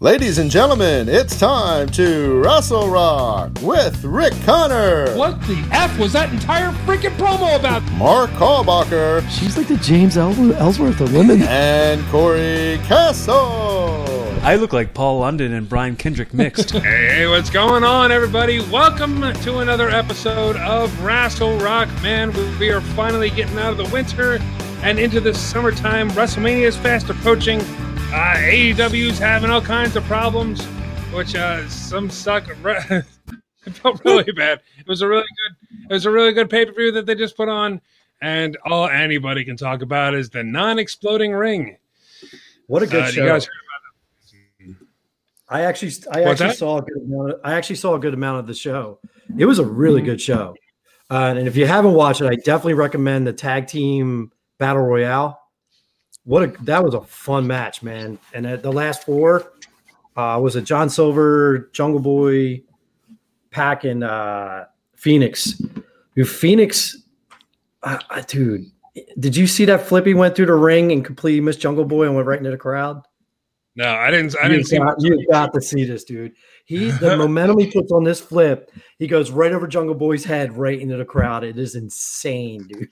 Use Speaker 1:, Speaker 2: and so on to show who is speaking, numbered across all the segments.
Speaker 1: Ladies and gentlemen, it's time to Wrestle Rock with Rick Connor.
Speaker 2: What the F was that entire freaking promo about?
Speaker 1: Mark Callbacher.
Speaker 3: She's like the James El- Ellsworth of women.
Speaker 1: and Corey Castle.
Speaker 4: I look like Paul London and Brian Kendrick mixed.
Speaker 2: hey, what's going on, everybody? Welcome to another episode of Wrestle Rock. Man, we are finally getting out of the winter and into the summertime. WrestleMania is fast approaching. Uh, AEW's having all kinds of problems, which uh, some suck. it felt really bad. It was a really good. It was a really good pay per view that they just put on, and all anybody can talk about is the non-exploding ring.
Speaker 5: What a good
Speaker 2: Uh,
Speaker 5: show!
Speaker 2: You guys
Speaker 5: I actually, I
Speaker 2: What's
Speaker 5: actually
Speaker 2: that?
Speaker 5: saw a good amount. Of, I actually saw a good amount of the show. It was a really good show, uh, and if you haven't watched it, I definitely recommend the tag team battle royale. What a that was a fun match, man! And at the last four uh, was it John Silver, Jungle Boy, PAC, and uh, Fénix. Who Fénix, uh, dude? Did you see that flip he went through the ring and completely missed Jungle Boy and went right into the crowd?
Speaker 2: No, I didn't. I didn't
Speaker 5: you
Speaker 2: see.
Speaker 5: got, you got to see this, dude. He the momentum he puts on this flip, he goes right over Jungle Boy's head, right into the crowd. It is insane, dude.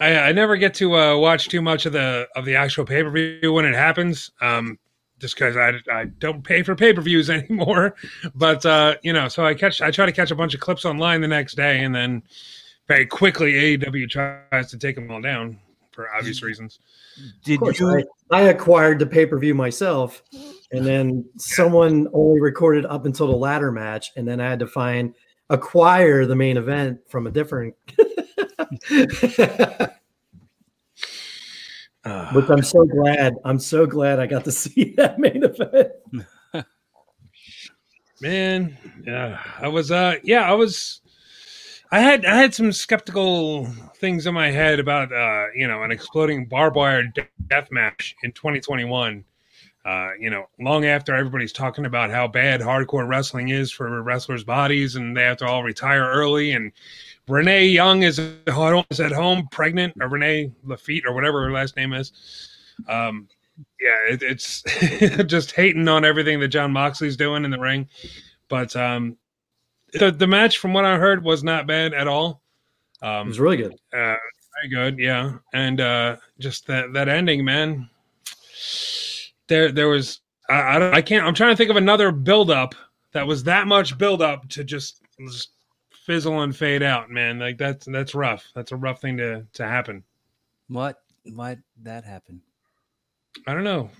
Speaker 2: I, I never get to uh, watch too much of the of the actual pay per view when it happens, um, just because I, I don't pay for pay per views anymore. But uh, you know, so I catch I try to catch a bunch of clips online the next day, and then very quickly AEW tries to take them all down for obvious reasons.
Speaker 4: Did
Speaker 5: course,
Speaker 4: you?
Speaker 5: I, I acquired the pay per view myself, and then someone only recorded up until the ladder match, and then I had to find acquire the main event from a different. Which I'm so glad. I'm so glad I got to see that main event.
Speaker 2: man, yeah, I was. Uh, yeah, I was. I had I had some skeptical things in my head about uh, you know an exploding barbed wire death match in 2021. Uh, you know, long after everybody's talking about how bad hardcore wrestling is for wrestlers' bodies and they have to all retire early. And Renee Young is, at home pregnant, or Renee Lafitte, or whatever her last name is. Um, yeah, it, it's just hating on everything that Jon Moxley's doing in the ring. But um, the the match, from what I heard, was not bad at all.
Speaker 5: It
Speaker 2: Um,
Speaker 5: was really good.
Speaker 2: uh, very good, yeah. And uh, just that that ending, man. There, there was. I, I, don't, I can't. I'm trying to think of another build up that was that much build up to just, just fizzle and fade out, man. Like that's that's rough. That's a rough thing to to happen.
Speaker 4: What? Why that happened?
Speaker 2: I don't know.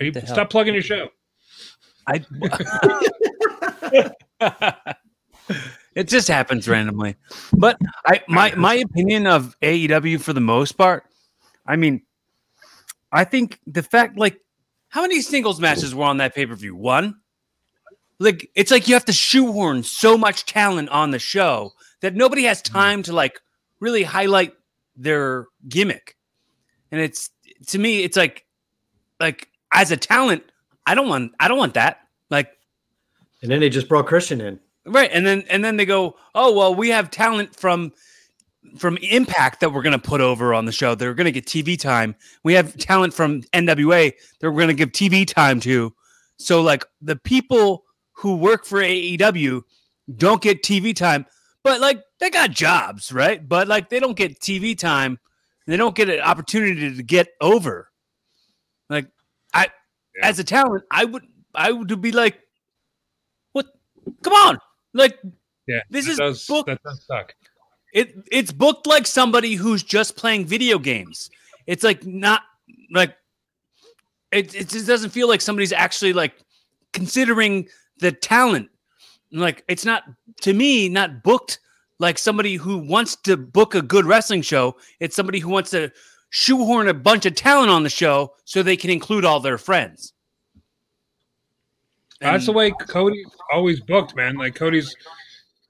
Speaker 2: Are you,
Speaker 4: The hell?
Speaker 2: stop plugging your show.
Speaker 4: I. it just happens randomly, but I my my opinion of AEW for the most part. I mean, I think the fact like how many singles matches were on that pay per view? One. Like it's like you have to shoehorn so much talent on the show that nobody has mm. time to like really highlight their gimmick. And it's to me, it's like like as a talent, I don't want I don't want that. Like
Speaker 5: And then they just brought Christian in.
Speaker 4: right, and then and then they go, oh well, we have talent from from Impact that we're gonna put over on the show. They're gonna get TV time. We have talent from NWA that we're gonna give TV time to. So like the people who work for AEW don't get TV time, but like they got jobs, right? But like they don't get TV time. They don't get an opportunity to get over. Like I,
Speaker 2: Yeah.
Speaker 4: as a talent, I would, I would be like, what? Come on, like
Speaker 2: Yeah,
Speaker 4: This is
Speaker 2: does,
Speaker 4: book-
Speaker 2: that does suck.
Speaker 4: it. It's booked like somebody who's just playing video games. It's like not like it. It just doesn't feel like somebody's actually like considering the talent. Like it's not to me not booked like somebody who wants to book a good wrestling show. It's somebody who wants to shoehorn a bunch of talent on the show so they can include all their friends.
Speaker 2: That's the way Cody always booked, man. Like Cody's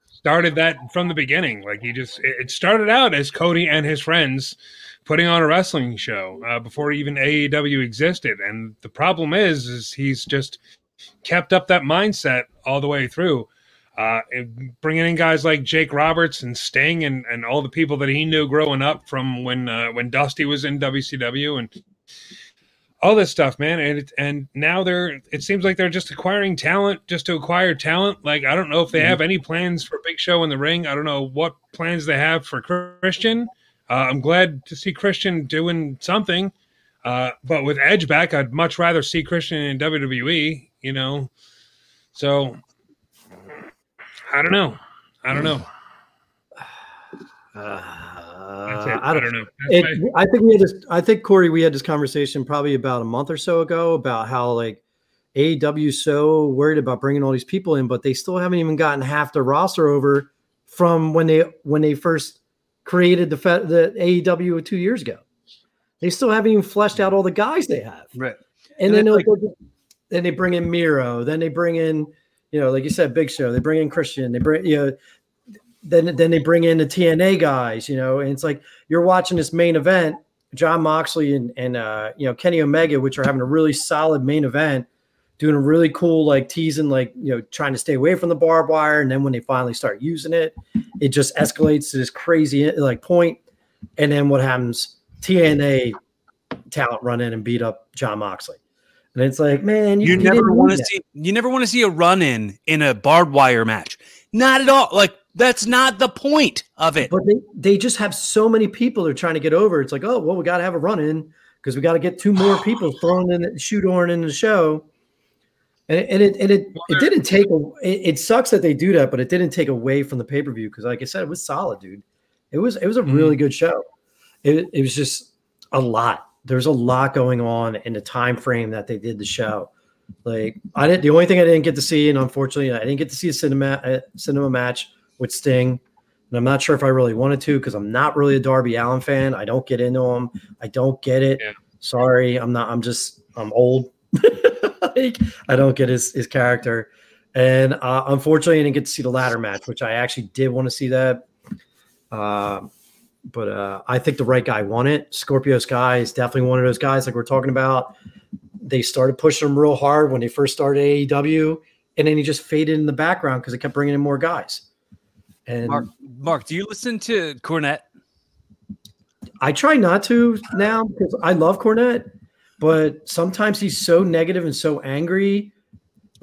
Speaker 2: started that from the beginning. Like he just it it started out as Cody and his friends putting on a wrestling show uh, before even AEW existed. And the problem is, is he's just kept up that mindset all the way through. Uh, bringing in guys like Jake Roberts and Sting and, and all the people that he knew growing up from when uh, when Dusty was in WCW and all this stuff, man. And and now they're it seems like they're just acquiring talent just to acquire talent. Like I don't know if they have any plans for Big Show in the ring. I don't know what plans they have for Christian. Uh, I'm glad to see Christian doing something. Uh, but with Edge back, I'd much rather see Christian in WWE. You know, so I don't know. I don't know. That's it.
Speaker 5: Uh,
Speaker 2: I don't know.
Speaker 5: It,
Speaker 2: my-
Speaker 5: I think we had this. I think Corey, we had this conversation probably about a month or so ago about how like AEW so worried about bringing all these people in, but they still haven't even gotten half the roster over from when they when they first created the fe- the AEW two years ago. They still haven't even fleshed out all the guys they have.
Speaker 4: Right.
Speaker 5: And,
Speaker 4: And
Speaker 5: then
Speaker 4: it's
Speaker 5: they'll- then they bring in Miro. Then they bring in, you know, like you said, Big Show. They bring in Christian. They bring, you know, then then they bring in the TNA guys. You know, and it's like you're watching this main event, Jon Moxley and and uh, you know Kenny Omega, which are having a really solid main event, doing a really cool like teasing, like you know, trying to stay away from the barbed wire. And then when they finally start using it, it just escalates to this crazy like. And then what happens? TNA talent run in and beat up Jon Moxley. And it's like, man,
Speaker 4: You,
Speaker 5: you,
Speaker 4: never want to see you never want to see a run in in a barbed wire match. Not at all. Like that's not the point of it.
Speaker 5: But they, they just have so many people they're trying to get over. It's like, oh, well, we got to have a run in because we got to get two more people thrown in, shoehorn in the show. And it, and it, and it, it didn't take, a, it, it sucks that they do that, but it didn't take away from the pay per view because, like I said, it was solid, dude. It was, it was a mm-hmm. really good show. It, it was just a lot. There's a lot going on in the time frame that they did the show. Like I didn't. The only thing I didn't get to see, and unfortunately, I didn't get to see a cinema a cinema match with Sting. And I'm not sure if I really wanted to because I'm not really a Darby Allin fan. I don't get into him. I don't get it.
Speaker 2: Yeah.
Speaker 5: Sorry, I'm not. I'm just. I'm old. like, I don't get his his character. And uh, unfortunately, I didn't get to see the ladder match, which I actually did want to see that. Uh, but uh, I think the right guy won it. Scorpio Sky is definitely one of those guys, like we're talking about. They started pushing him real hard when they first started AEW, and then he just faded in the background because they kept bringing in more guys. And
Speaker 4: Mark, Mark, do you listen to Cornette?
Speaker 5: I try not to now because I love Cornette, but sometimes he's so negative and so angry.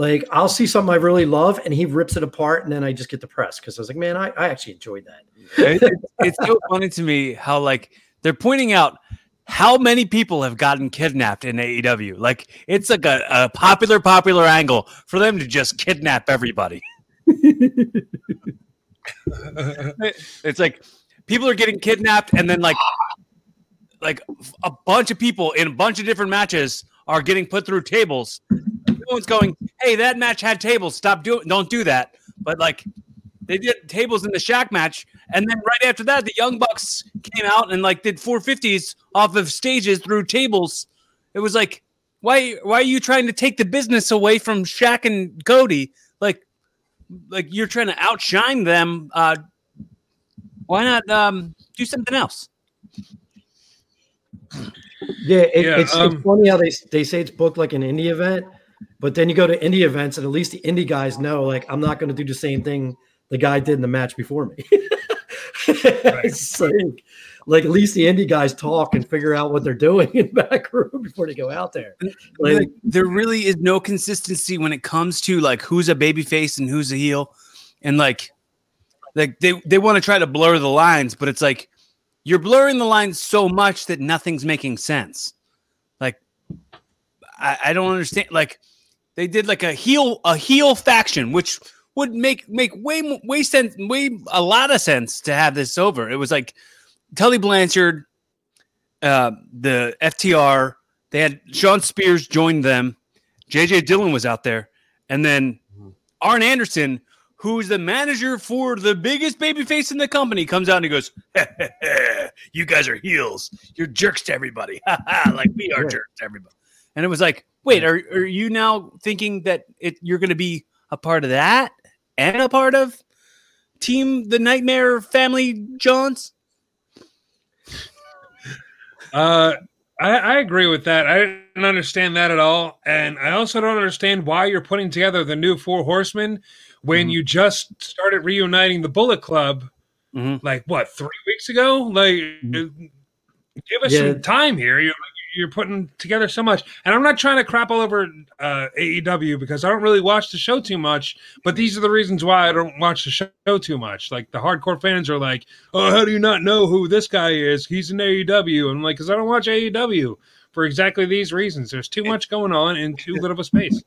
Speaker 5: Like I'll see something I really love and he rips it apart, and then I just get depressed because I was like, man, I, I actually enjoyed that.
Speaker 4: It- it's, so funny to me how like they're pointing out how many people have gotten kidnapped in AEW. Like it's like a, a popular, popular angle for them to just kidnap everybody. It's like people are getting kidnapped, and then like like a bunch of people in a bunch of different matches are getting put through tables. Everyone's going, "Hey, that match had tables. Stop doing. Don't do that." But like they did tables in the Shaq match, and then right after that, the Young Bucks came out and like did 450s off of stages through tables. It was like, why? Why are you trying to take the business away from Shaq and Cody? Like, like you're trying to outshine them. Uh, why not um, do something else?
Speaker 5: Yeah, it,
Speaker 2: Yeah,
Speaker 5: it's,
Speaker 2: um,
Speaker 5: it's funny how they they say it's booked like an indie event, but then you go to indie events and at least the indie guys know like I'm not going to do the same thing the guy did in the match before me. Like, like at least the indie guys talk and figure out what they're doing in the back room before they go out there. Like,
Speaker 4: Like, there really is no consistency when it comes to like who's a baby face and who's a heel, and like, like they they want to try to blur the lines, but it's like you're blurring the lines so much that nothing's making sense. Like, I, I don't understand. Like, they did like a heel a heel faction, which would make make way way sense, way a lot of sense to have this over. It was like Tully Blanchard, uh, the FTR. They had Shawn Spears join them. JJ Dillon was out there, and then Arn Anderson, who's the manager for the biggest babyface in the company, comes out and he goes, "You guys are heels. You're jerks to everybody. like we are jerks to everybody." And it was like, wait, are are you now thinking that it you're going to be a part of that and a part of Team the Nightmare Family Johns?
Speaker 2: Uh, I, I agree with that. I didn't understand that at all, and I also don't understand why you're putting together the new Four Horsemen when
Speaker 4: Mhm.
Speaker 2: you just started reuniting the Bullet Club.
Speaker 4: Mhm.
Speaker 2: Like what three weeks ago? Like, give us
Speaker 5: Yeah.
Speaker 2: some time here. You you're putting together so much. And I'm not trying to crap all over uh, AEW because I don't really watch the show too much. But these are the reasons why I don't watch the show too much. Like the hardcore fans are like, "Oh, how do you not know who this guy is? He's in AEW." And I'm like, "Cause I don't watch AEW for exactly these reasons. There's too much going on in too little of a space."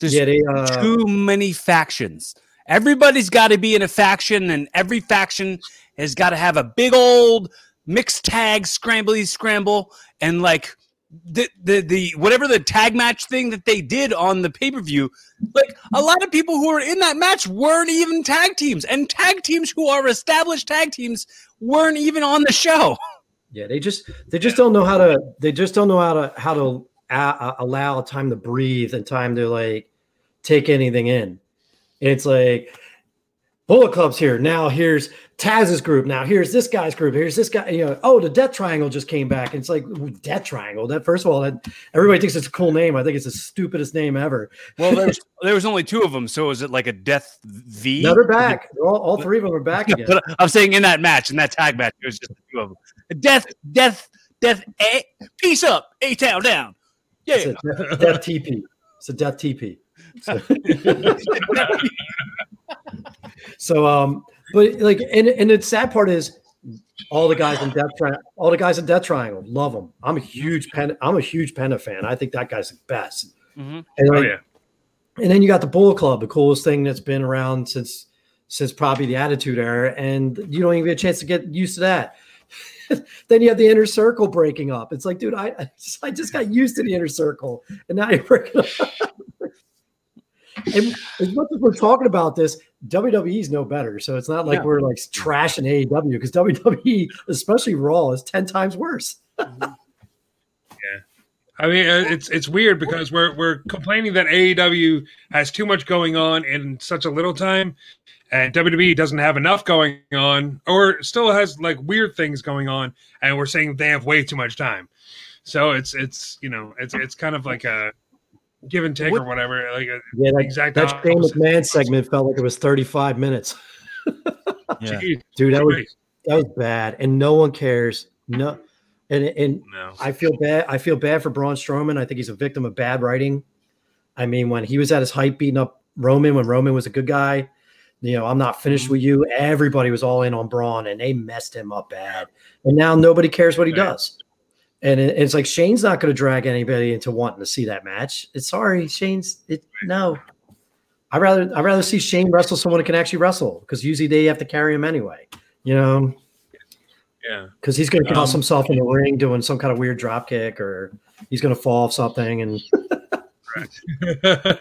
Speaker 4: There's
Speaker 5: Yeah, they, uh,
Speaker 4: too many factions. Everybody's got to be in a faction, and every faction has got to have a big old mixed tag scrambly scramble, and like the the the whatever the tag match thing that they did on the pay per view. Like a lot of people who were in that match weren't even tag teams, and tag teams who are established tag teams weren't even on the show.
Speaker 5: Yeah, they just they just don't know how to they just don't know how to how to uh, allow time to breathe and time to like take anything in. And it's like Bullet Club's here now. Here's Taz's group. Now here's this guy's group. Here's this guy. You know, oh, the Death Triangle just came back. And it's like Death Triangle. That first of all, that everybody thinks it's a cool name. I think it's the stupidest name ever.
Speaker 4: Well, there's, there was only two of them, so is it like a death V?
Speaker 5: Now they're back. All, all three of them are back again.
Speaker 4: But I'm saying in that match, in that tag match, it was just two of them. Death, death, death. A, peace up, A town down. Yeah.
Speaker 5: It's a death, death TP. It's a death TP. So, so um, but like, and and the sad part is all the guys in Death Triangle, all the guys in Death Triangle, love him. I'm a huge pen. I'm a huge Penta fan. I think that guy's the best.
Speaker 4: Mhm.
Speaker 5: And
Speaker 2: Oh yeah.
Speaker 5: and then you got the Bull Club, the coolest thing that's been around since since probably the Attitude Era, and you don't even get a chance to get used to that. then you have the inner circle breaking up. It's like, dude, I I just, I just got used to the inner circle, and now you're breaking up. and as much as we're talking about this, WWE's no better. So it's not like
Speaker 4: Yeah.
Speaker 5: we're like trashing AEW because WWE, especially Raw, is ten times worse. Yeah.
Speaker 2: I mean, uh, it's it's weird because we're we're complaining that AEW has too much going on in such a little time, and WWE doesn't have enough going on, or still has like weird things going on, and we're saying they have way too much time. So it's it's you know it's it's kind of like a give and take or whatever. Like a,
Speaker 5: Yeah, that,
Speaker 2: Exact
Speaker 5: that Shane. McMahon segment felt like it was 35 minutes.
Speaker 4: Yeah.
Speaker 5: Dude, that was that was bad, and no one cares. No, and and
Speaker 2: no.
Speaker 5: I feel bad. I feel bad for Braun Strowman. I think he's a victim of bad writing. I mean, when he was at his height, beating up Roman, when Roman was a good guy, you know, I'm not finished
Speaker 2: Mm-hmm.
Speaker 5: with you. Everybody was all in on Braun, and they messed him up bad. And now nobody cares what he
Speaker 2: Right.
Speaker 5: does. And it- it's like Shane's not going to drag anybody into wanting to see that match. It's sorry, Shane's. It no. I rather I rather see Shane wrestle someone who can actually wrestle because usually they have to carry him anyway. You know,
Speaker 2: Yeah.
Speaker 5: because he's going to toss
Speaker 2: Um,
Speaker 5: himself in the ring doing some kind of weird drop kick or he's going to fall off something and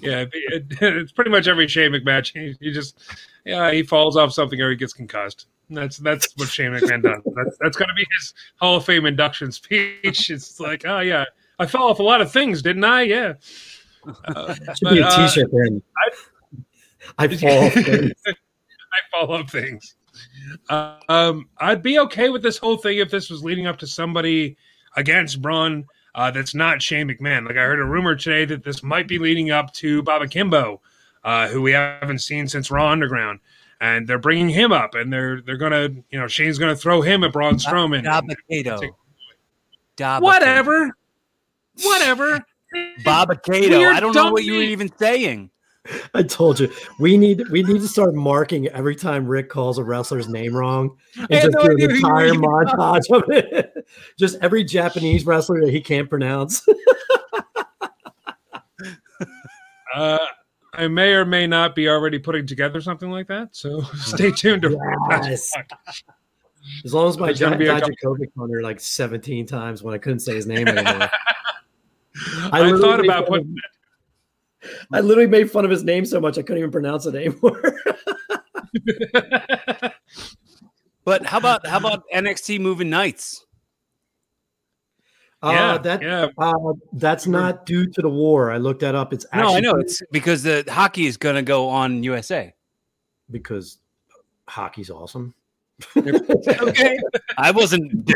Speaker 2: yeah, it, it- it's pretty much every Shane McMatch. He just, yeah, he falls off something or he gets concussed. That's that's what Shane McMahon does. That's that's going to be his Hall of Fame induction speech. It's like, oh yeah, I fell off a lot of things, didn't I? Yeah. Uh,
Speaker 5: should
Speaker 2: but,
Speaker 5: be a
Speaker 2: uh,
Speaker 5: t-shirt then. I fall off things.
Speaker 2: I fall off things. Uh, um, I'd be okay with this whole thing if this was leading up to somebody against Braun uh, that's not Shane McMahon. Like I heard a rumor today that this might be leading up to Baba Kimbo, uh, who we haven't seen since Raw Underground, and they're bringing him up, and they're they're gonna, you know, Shane's gonna throw him at Braun Strowman.
Speaker 4: Dabba-Kato. Dabba-Kato.
Speaker 2: Whatever, whatever.
Speaker 4: Baba-Kato. I don't know what you were even saying.
Speaker 5: I told you we need we need to start marking every time Rick calls a wrestler's name wrong and just
Speaker 4: no
Speaker 5: do an
Speaker 4: who you were
Speaker 5: entire montage of it. just every Japanese wrestler that he can't pronounce.
Speaker 2: Uh, I may or may not be already putting together something like that. So stay tuned to.
Speaker 5: Yes. As long as my
Speaker 2: There's gonna
Speaker 5: Jack
Speaker 2: be a
Speaker 5: Dijakovic on there like 17 times when I couldn't say his name anymore.
Speaker 2: I,
Speaker 5: literally
Speaker 2: thought
Speaker 5: made
Speaker 2: about
Speaker 5: fun
Speaker 2: putting.
Speaker 5: I literally made fun of his name so much I couldn't even pronounce it anymore.
Speaker 4: But how about how about NXT moving nights?
Speaker 2: Yeah,
Speaker 5: uh, that
Speaker 2: yeah.
Speaker 5: uh, that's not due to the war. I looked that up. It's
Speaker 4: No, I
Speaker 5: actually
Speaker 4: know it's because the hockey is going to go on USA.
Speaker 5: because hockey's awesome.
Speaker 4: Okay, I wasn't.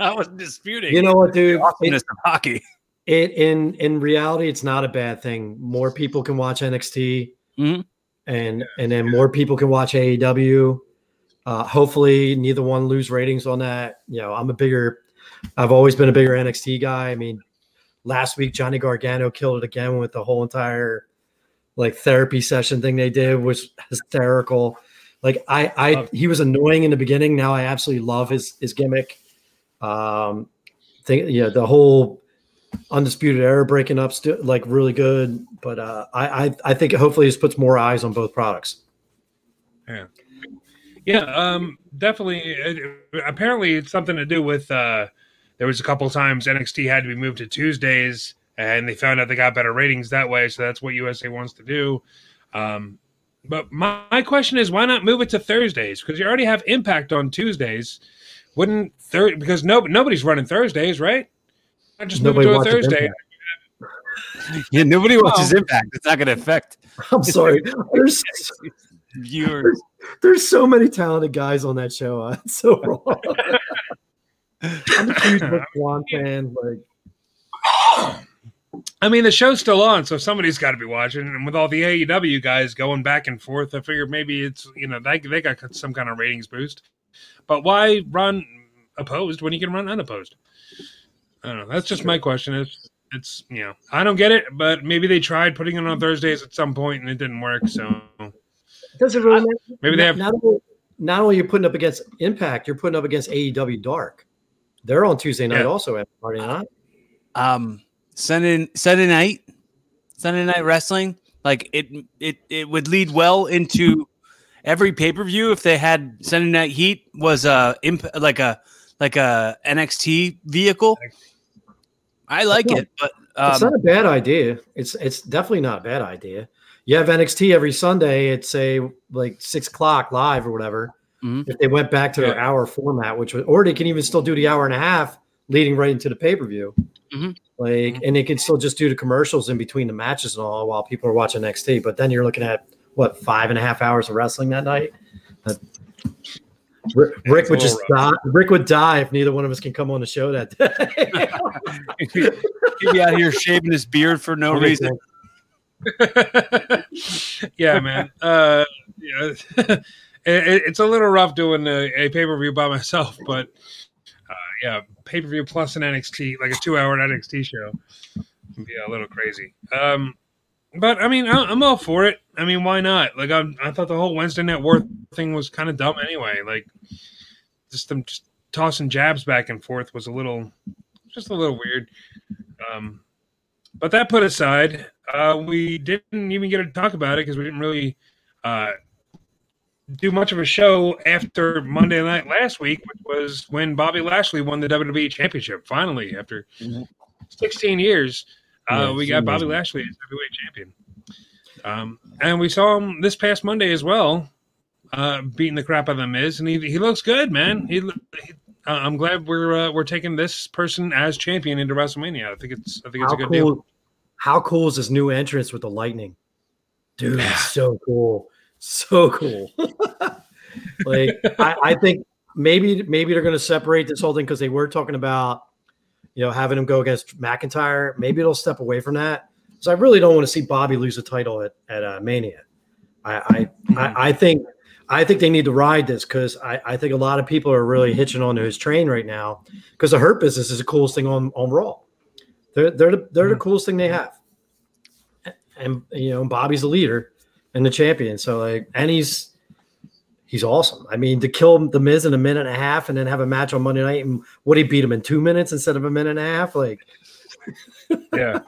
Speaker 4: I wasn't disputing.
Speaker 5: You know what, dude?
Speaker 4: the awesomeness of hockey.
Speaker 5: It, in in reality, it's not a bad thing. More people can watch NXT,
Speaker 4: Mhm.
Speaker 5: and and then more people can watch AEW. Uh, hopefully, neither one lose ratings on that. You know, I'm a bigger I've always been a bigger NXT guy. I mean, last week Johnny Gargano killed it again with the whole entire like therapy session thing they did was hysterical. Like I, I, he was annoying in the beginning. Now I absolutely love his his gimmick. Um, think yeah, the whole undisputed era breaking up, stu- like really good. But uh, I, I, I think hopefully this puts more eyes on both products.
Speaker 2: Yeah. Yeah, um, definitely. It, apparently, it's something to do with. Uh, there was a couple times NXT had to be moved to Tuesdays, and they found out they got better ratings that way. So that's what USA wants to do. Um, but my, my question is, why not move it to Thursdays? Because you already have Impact on Tuesdays. Wouldn't third because no nobody's running Thursdays, right? I just move it to a Thursday.
Speaker 5: Impact.
Speaker 4: Yeah, nobody watches
Speaker 2: Well-
Speaker 4: Impact. It's not going to affect
Speaker 5: I'm sorry. There's
Speaker 4: viewers.
Speaker 5: there's so many talented guys on that show. Uh, It's so wrong. I'm a huge Rich Swann fan. Like
Speaker 2: I mean, the show's still on, so somebody's got to be watching. And with all the AEW guys going back and forth, I figured maybe it's you know they they got some kind of ratings boost. But why run opposed when you can run unopposed? I don't know. That's just my question. It's it's you know I don't get it, but maybe they tried putting it on Thursdays at some point and it didn't work. So
Speaker 5: does it really matter?
Speaker 2: maybe they have
Speaker 5: not, only, not only you're putting up against Impact, you're putting up against AEW Dark. They're on Tuesday night
Speaker 2: Yeah.
Speaker 5: also. Are they not?
Speaker 4: um Sunday Sunday night Sunday night wrestling like it it it would lead well into every pay-per-view if they had Sunday night heat was a imp, like a like a NXT vehicle I like
Speaker 5: Yeah.
Speaker 4: it but
Speaker 5: it's
Speaker 4: um,
Speaker 5: not a bad idea. It's it's definitely not a bad idea. You have NXT every Sunday It's a like six o'clock live or whatever.
Speaker 4: Mhm.
Speaker 5: If they went back to their hour format, which was, or they can even still do the hour and a half leading right into the pay per view.
Speaker 4: Mhm.
Speaker 5: Like, and they can still just do the commercials in between the matches and all while people are watching NXT. But then you're looking at what five and a half hours of wrestling that night. That- Rick, Rick would just
Speaker 2: little
Speaker 5: die. Rick would die if neither one of us can come on the show that day.
Speaker 4: he'd be out here shaving his beard for no reason
Speaker 2: yeah, man. Uh, yeah, it, it's a little rough doing a, a pay per view by myself, but uh, yeah, pay per view plus an NXT, like a two hour NXT show, would be a little crazy. Um, but I mean, I, I'm all for it. I mean, why not? Like, I, I thought the whole Wednesday Night War thing was kind of dumb anyway. Like, just them just tossing jabs back and forth was a little, just a little weird. Um, but that put aside, uh, we didn't even get to talk about it because we didn't really uh, do much of a show after Monday night last week, which was when Bobby Lashley won the WWE Championship. Finally, after 16 years, uh,
Speaker 5: Yeah,
Speaker 2: we got Bobby
Speaker 5: amazing.
Speaker 2: Lashley as heavyweight champion. Um, and we saw him this past Monday as well, uh, beating the crap out of the Miz, and he, he looks good, man. He, he uh, I'm glad we're uh, we're taking this person as champion into WrestleMania. I think it's I think it's
Speaker 5: how
Speaker 2: a good
Speaker 5: cool,
Speaker 2: deal.
Speaker 5: How cool is this new entrance with the lightning? Dude, it's so cool. So cool. like I, I think maybe maybe they're gonna separate this whole thing because they were talking about you know having him go against McIntyre. Maybe it'll step away from that. So I really don't want to see Bobby lose the title at, at uh, Mania. I I, I I think I think they need to ride this because I, I think a lot of people are really hitching onto his train right now because the hurt business is the coolest thing on, on Raw. They're they're the, they're the coolest thing they have, and you know Bobby's the leader and the champion. So like, and he's he's awesome. I mean, to kill the Miz in a minute and a half and then have a match on Monday night and would he beat him in two minutes instead of a minute and a half? Like,
Speaker 2: yeah.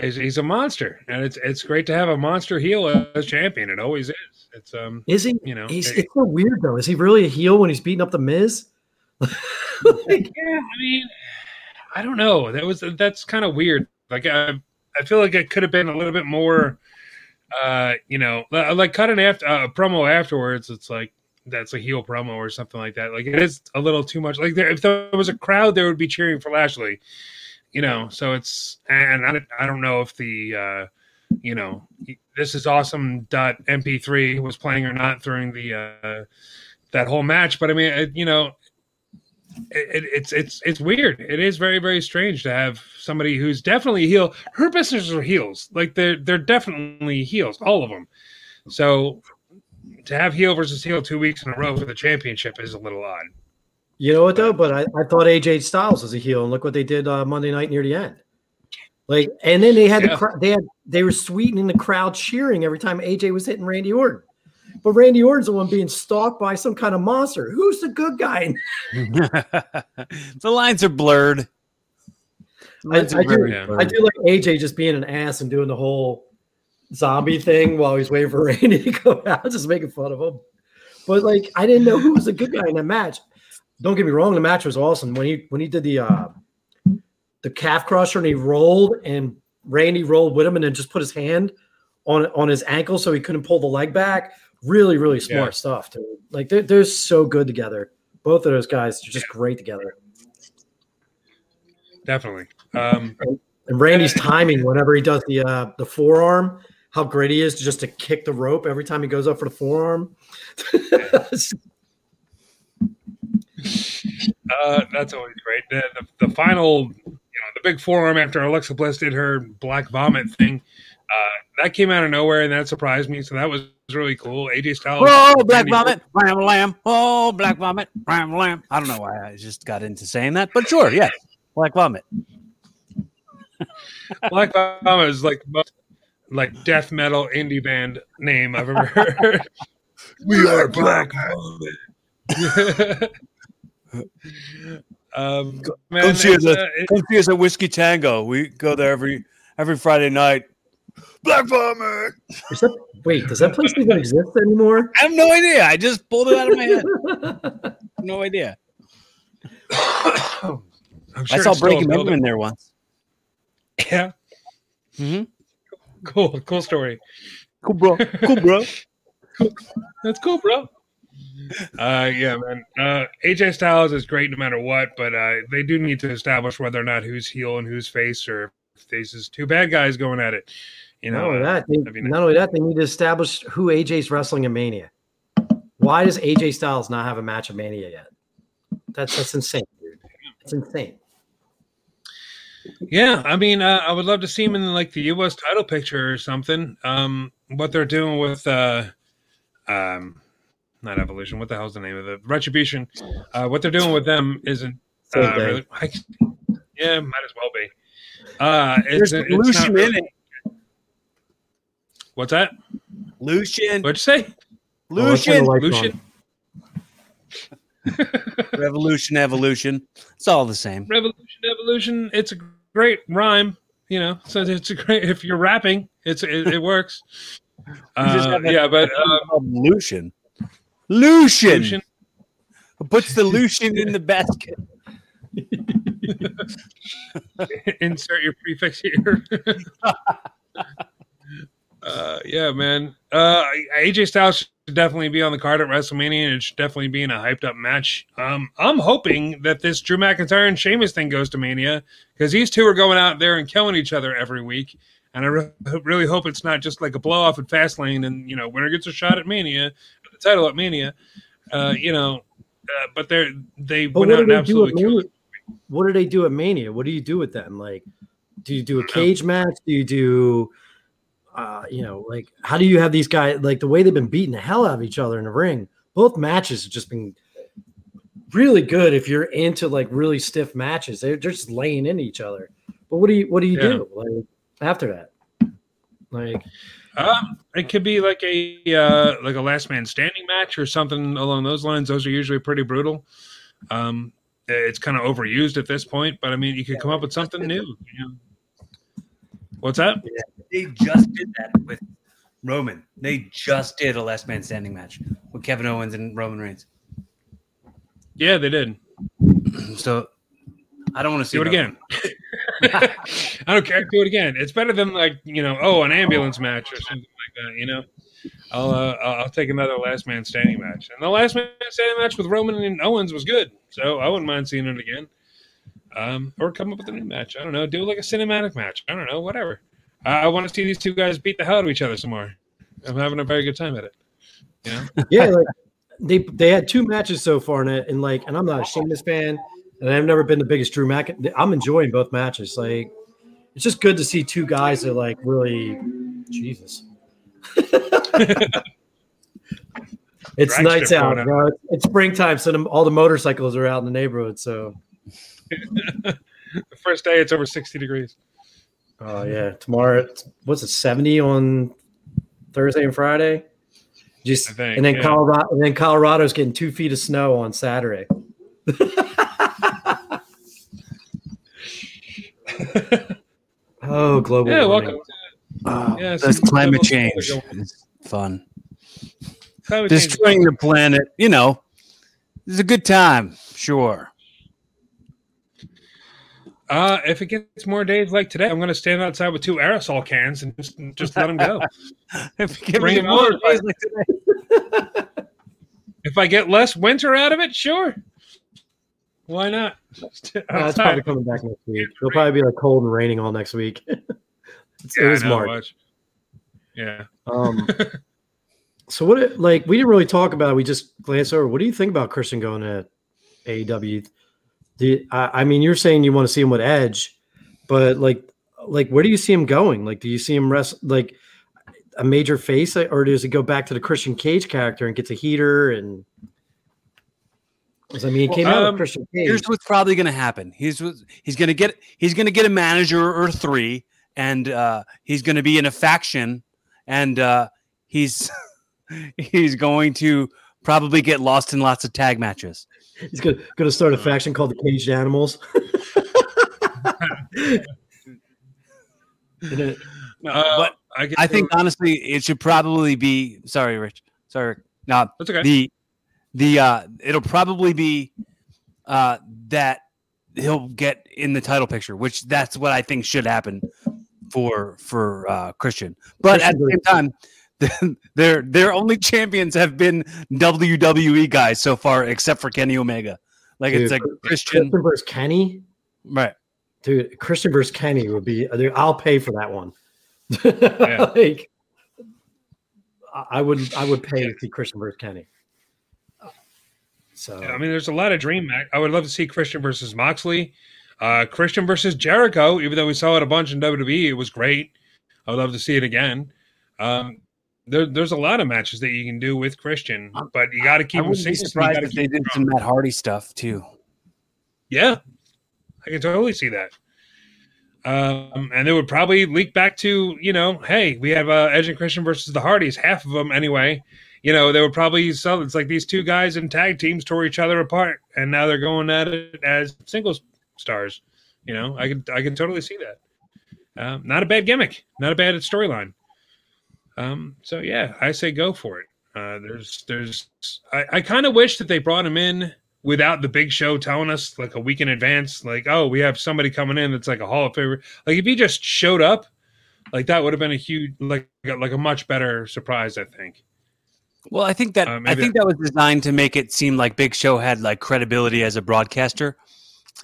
Speaker 2: He's, he's a monster, and it's it's great to have a monster heel as champion. It always is. It's um,
Speaker 5: is he?
Speaker 2: you know,
Speaker 5: He's,
Speaker 2: it-
Speaker 5: it's so weird though. Is he really a heel when he's beating up the Miz? Like,
Speaker 2: yeah. I mean, I don't know. That was that's kind of weird. Like I, I feel like it could have been a little bit more. Uh, you know, like cut an after uh, promo afterwards. It's like that's a heel promo or something like that. Like it is a little too much. Like there, if there was a crowd, there would be cheering for Lashley. You know, so it's and I, I don't know if the uh, you know this is awesome dot mp3 was playing or not during the uh, that whole match, but I mean, it, you know, it, it, it's it's it's weird. It is very very strange to have somebody who's definitely a heel. Her business are heels, like they're they're definitely heels, all of them. So to have heel versus heel two weeks in a row for the championship is a little odd.
Speaker 5: You know what though? But I, I thought AJ Styles was a heel, and look what they did uh, Monday night near the end. Like, and then they had
Speaker 2: Yeah.
Speaker 5: the crowd. They had they were sweetening the crowd, cheering every time AJ was hitting Randy Orton. But Randy Orton's the one being stalked by some kind of monster. Who's the good guy?
Speaker 4: the lines are blurred. The
Speaker 5: I,
Speaker 4: lines
Speaker 5: I
Speaker 4: are
Speaker 5: do,
Speaker 4: very
Speaker 2: Yeah.
Speaker 5: I do like AJ just being an ass and doing the whole zombie thing while he's waiting for Randy to go out, just making fun of him. But like, I didn't know who was the good guy in that match. Don't get me wrong, the match was awesome when he when he did the uh the calf crusher and he rolled and Randy rolled with him and then just put his hand on on his ankle so he couldn't pull the leg back. Really, really smart
Speaker 2: Yeah.
Speaker 5: stuff, dude. Like they're, they're so good together. Both of those guys are just great together.
Speaker 2: Definitely. Um,
Speaker 5: And Randy's timing whenever he does the uh the forearm, how great he is to just to kick the rope every time he goes up for the forearm.
Speaker 2: Uh, that's always great. The, the, the final, you know, the big forearm after Alexa Bliss did her black vomit thing, uh, that came out of nowhere and that surprised me. So that was really cool. AJ Styles.
Speaker 4: Oh, black vomit, ram lamb. Oh, black vomit, ram lamb. I don't know why I just got into saying that, but sure, yes, black vomit.
Speaker 2: Black Vomit is like most like death metal indie band name I've ever heard. we are Black Vomit. um, man,
Speaker 4: Come see us
Speaker 2: it's, uh, it-
Speaker 4: Come see us at Whiskey Tango. We go there every every Friday night. Black vomit.
Speaker 5: Is that, wait, does that place even exist anymore?
Speaker 4: I have no idea. I just pulled it out of my head. No idea.
Speaker 2: I'm
Speaker 4: I saw Breaking
Speaker 2: a building.
Speaker 4: Benjamin there once.
Speaker 2: Yeah,
Speaker 4: Mm-hmm.
Speaker 2: cool, cool story.
Speaker 4: Cool, bro. Cool, bro.
Speaker 2: That's cool, bro. Uh, yeah, man. Uh, AJ Styles is great no matter what, but uh, they do need to establish whether or not who's heel and who's face, or if there's just two bad guys going at it. You
Speaker 5: not only that, they,
Speaker 2: that'd be nice.
Speaker 5: not only that, they need to establish who AJ's wrestling in Mania. Why does AJ Styles not have a match at Mania yet? That's that's insane, dude. It's insane.
Speaker 2: Yeah, I mean, uh, I would love to see him in like the U.S. title picture or something. Um, what they're doing with, uh, um, not Evolution. What the hell's the name of it? Retribution. Uh, what they're doing with them isn't uh, really. I, yeah, might as well be. Uh, it's,
Speaker 4: There's
Speaker 2: it's not really-
Speaker 4: in it.
Speaker 2: What's that?
Speaker 4: Lucian.
Speaker 2: What'd you say?
Speaker 5: Oh, let's turn the
Speaker 4: Lucian.
Speaker 5: lights on.
Speaker 2: Lucian.
Speaker 4: Revolution, evolution. It's all the same.
Speaker 2: Revolution, evolution. It's a great rhyme. You know, so it's a great. If you're rapping, it's it, it works. Uh, yeah, but
Speaker 4: a
Speaker 2: uh,
Speaker 4: Lucian. Lucian.
Speaker 2: Lucian.
Speaker 4: Puts the Lucian in the basket.
Speaker 2: insert your prefix here. uh, yeah, man. Uh, AJ Styles should definitely be on the card at WrestleMania, and it should definitely be in a hyped up match. Um, I'm hoping that this Drew McIntyre and Sheamus thing goes to Mania because these two are going out there and killing each other every week. And I re- really hope it's not just like a blow off at Fastlane, and you know, winner gets a shot at Mania, the title at Mania. Uh, you know, uh, but they're they
Speaker 5: But
Speaker 2: went out and
Speaker 5: they do at
Speaker 2: absolutely killed?
Speaker 5: What do they do at Mania? What do you do with them? Like, do you do a
Speaker 2: know.
Speaker 5: cage match? Do you do, uh, you know, like how do you have these guys like the way they've been beating the hell out of each other in the ring? Both matches have just been really good. If you're into like really stiff matches, they're just laying into each other. But what do you what do you
Speaker 2: Yeah.
Speaker 5: do like after that? Like,
Speaker 2: Um, it could be like a uh, like a last man standing match or something along those lines. Those are usually pretty brutal. Um, it's kind of overused at this point, but I mean, you could come up with something new. You know? What's that?
Speaker 4: They just did that with Roman. They just did a last man standing match with Kevin Owens and Roman Reigns.
Speaker 2: Yeah, they did.
Speaker 4: So I don't want to see
Speaker 2: Do it again. I don't care. Do it again. It's better than like you know, oh, an ambulance match or something like that. You know, I'll uh, I'll I'll take another last man standing match. And the last man standing match with Roman and Owens was good, so I wouldn't mind seeing it again. Um, or come up with a new match. I don't know. Do like a cinematic match. I don't know. Whatever. I, I want to see these two guys beat the hell out of each other some more. I'm having a very good time at it. You know.
Speaker 5: yeah, like they they had two matches so far in it, and like, and I'm not a Sheamus fan, and I've never been the biggest Drew Mac. I'm enjoying both matches. Like, it's just good to see two guys that like really, Jesus. it's
Speaker 2: drag
Speaker 5: nights out, bro. It's springtime, so all the motorcycles are out in the neighborhood. So,
Speaker 2: The first day it's over 60 degrees.
Speaker 5: Oh yeah, tomorrow. What's it? Seventy on Thursday and Friday. Just
Speaker 2: I think,
Speaker 5: and then
Speaker 2: yeah.
Speaker 5: Colorado, and then Colorado's getting two feet of snow on Saturday. Oh, global.
Speaker 2: yeah,
Speaker 5: warming.
Speaker 2: welcome.
Speaker 4: Oh,
Speaker 2: Yeah,
Speaker 4: that's climate change. It's fun.
Speaker 2: Climate change
Speaker 4: Destroying the planet, you know, it's a good time, sure.
Speaker 2: Uh, if it gets more days like today, I'm going to stand outside with two aerosol cans and just just let them go.
Speaker 4: If you give
Speaker 2: Bring
Speaker 4: me more days like today.
Speaker 2: if I get less winter out of it, sure. Why not? Just
Speaker 5: Uh, it's probably coming back next week. It'll probably be like cold and raining all next week. it's,
Speaker 2: Yeah,
Speaker 5: it
Speaker 2: I
Speaker 5: March.
Speaker 2: watch. Yeah.
Speaker 5: Um, so what? it- Like we didn't really talk about. it, We just glanced over. What do you think about Christian going to AEW? You- I, I mean, you're saying you want to see him with Edge, but like, like where do you see him going? Like, do you see him rest like a major face, or does he go back to the Christian Cage character and gets a heater? And I mean, it came out
Speaker 2: um,
Speaker 5: with Christian Cage.
Speaker 4: Here's what's probably going to happen. He's he's going to get he's going to get a manager or three, and uh, he's going to be in a faction, and uh, he's he's going to probably get lost in lots of tag matches.
Speaker 5: He's gonna, gonna start a faction called the Caged Animals. And it-
Speaker 2: Uh,
Speaker 4: but
Speaker 2: I,
Speaker 4: I think honestly, it should probably be. Sorry, Rich. Sorry, Rick. no.
Speaker 2: that's okay.
Speaker 4: The the uh, it'll probably be uh, that he'll get in the title picture, which that's what I think should happen for for uh, Christian. But at the same time, their their only champions have been WWE guys so far, except for Kenny Omega. Like it's like Christian,
Speaker 5: Christian versus Kenny.
Speaker 4: right?
Speaker 5: Dude, Christian versus Kenny would be. dude, I'll pay for that one. like, I I would. I would pay to see Christian versus Kenny. So
Speaker 2: I mean, there's a lot of dream match. I would love to see Christian versus Moxley, uh, Christian versus Jericho. Even though we saw it a bunch in WWE, it was great. I would love to see it again. Um, there, there's a lot of matches that you can do with Christian, but you got to
Speaker 4: I
Speaker 2: keep him serious. and you
Speaker 4: surprised if they did some Matt Hardy stuff too.
Speaker 2: Yeah, I can totally see that. Um, and they would probably leak back to, you know, hey, we have uh, Edge and Christian versus the Hardys, half of them anyway. You know, they would probably sell. It's like these two guys in tag teams tore each other apart, and now they're going at it as singles stars. You know, I can I can totally see that. Um, not a bad gimmick, not a bad storyline. Um, so yeah, I say go for it. Uh, there's there's I, I kind of wish that they brought him in without the big show telling us like a week in advance, like, oh, we have somebody coming in that's like a Hall of Famer. Like if he just showed up, like that would have been a huge, like, like a much better surprise, I think.
Speaker 4: Well, I think that
Speaker 2: Uh,
Speaker 4: I think that was designed to make it seem like Big Show had like credibility as a broadcaster.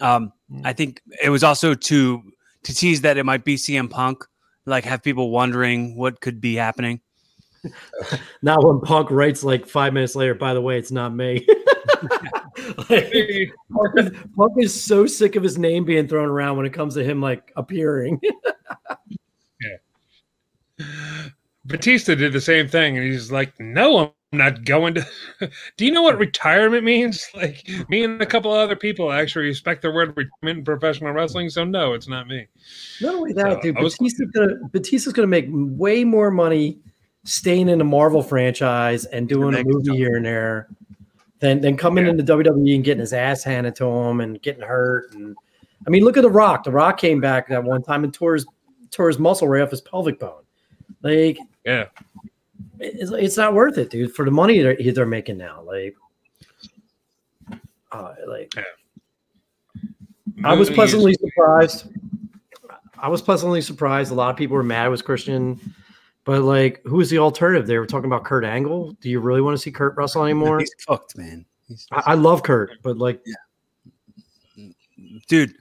Speaker 4: Um, I think it was also to to tease that it might be CM Punk, like have people wondering what could be happening.
Speaker 5: now when Punk writes like five minutes later, by the way, it's not me. Like, Punk, is, Punk is so sick of his name being thrown around when it comes to him like appearing. yeah.
Speaker 2: Batista did the same thing, and he's like, "No, I'm not going to." Do you know what retirement means? Like me and a couple other people actually respect the word retirement in professional wrestling, so no, it's not me.
Speaker 5: Not only that,
Speaker 2: So,
Speaker 5: dude,
Speaker 2: I was-
Speaker 5: Batista's gonna Batista's gonna make way more money staying in the Marvel franchise and doing a
Speaker 4: make
Speaker 5: movie here and there than than coming
Speaker 2: Yeah.
Speaker 5: into WWE and getting his ass handed to him and getting hurt. And I mean, look at The Rock. The Rock came back that one time and tore his tore his muscle right off his pelvic bone. Like,
Speaker 2: Yeah,
Speaker 5: it's, it's not worth it, dude, for the money they're, they're making now. Like, uh, like I was pleasantly surprised. I was pleasantly surprised. A lot of people were mad it was Christian, but like, who is the alternative? They were talking about Kurt Angle. Do you really want to see Kurt Russell anymore?
Speaker 4: He's cooked, man. He's-
Speaker 5: I, I love Kurt, but like, yeah.
Speaker 4: dude.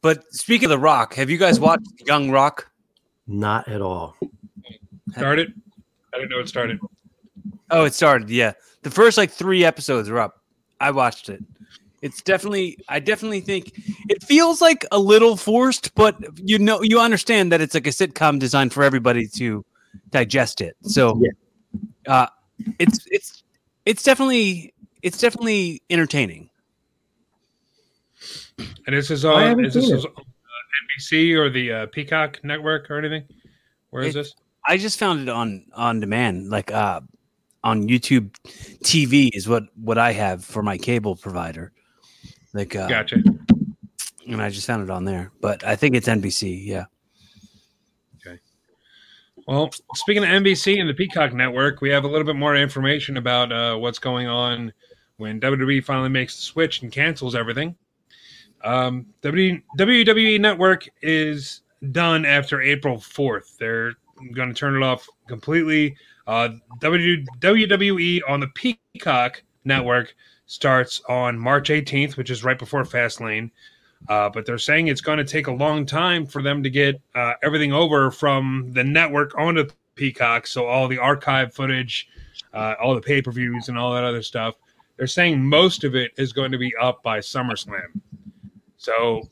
Speaker 4: But speaking of The Rock, have you guys watched Young Rock?
Speaker 5: not at all.
Speaker 2: started. I didn't know it started.
Speaker 4: Oh, it started. Yeah, the first like three episodes are up. I watched it. It's definitely. I definitely think it feels like a little forced, but you know, you understand that it's like a sitcom designed for everybody to digest it. So, uh, it's it's it's definitely it's definitely entertaining.
Speaker 2: And this is on is this is on, uh, NBC or the uh, Peacock network or anything? Where is
Speaker 4: It-
Speaker 2: this?
Speaker 4: I just found it on on demand, like uh, on YouTube TV is what what I have for my cable provider. Like, uh,
Speaker 2: Gotcha.
Speaker 4: and I just found it on there. But I think it's NBC. Yeah. Okay.
Speaker 2: Well, speaking of NBC and the Peacock Network, we have a little bit more information about uh, what's going on when WWE finally makes the switch and cancels everything. Um, WWE Network is done after April 4th. They're going to turn it off completely. Uh, WWE on the Peacock Network starts on March 18th, which is right before Fastlane. Uh, but they're saying it's going to take a long time for them to get uh, everything over from the network onto Peacock. So all the archive footage, uh, all the pay per views, and all that other stuff. They're saying most of it is going to be up by SummerSlam. So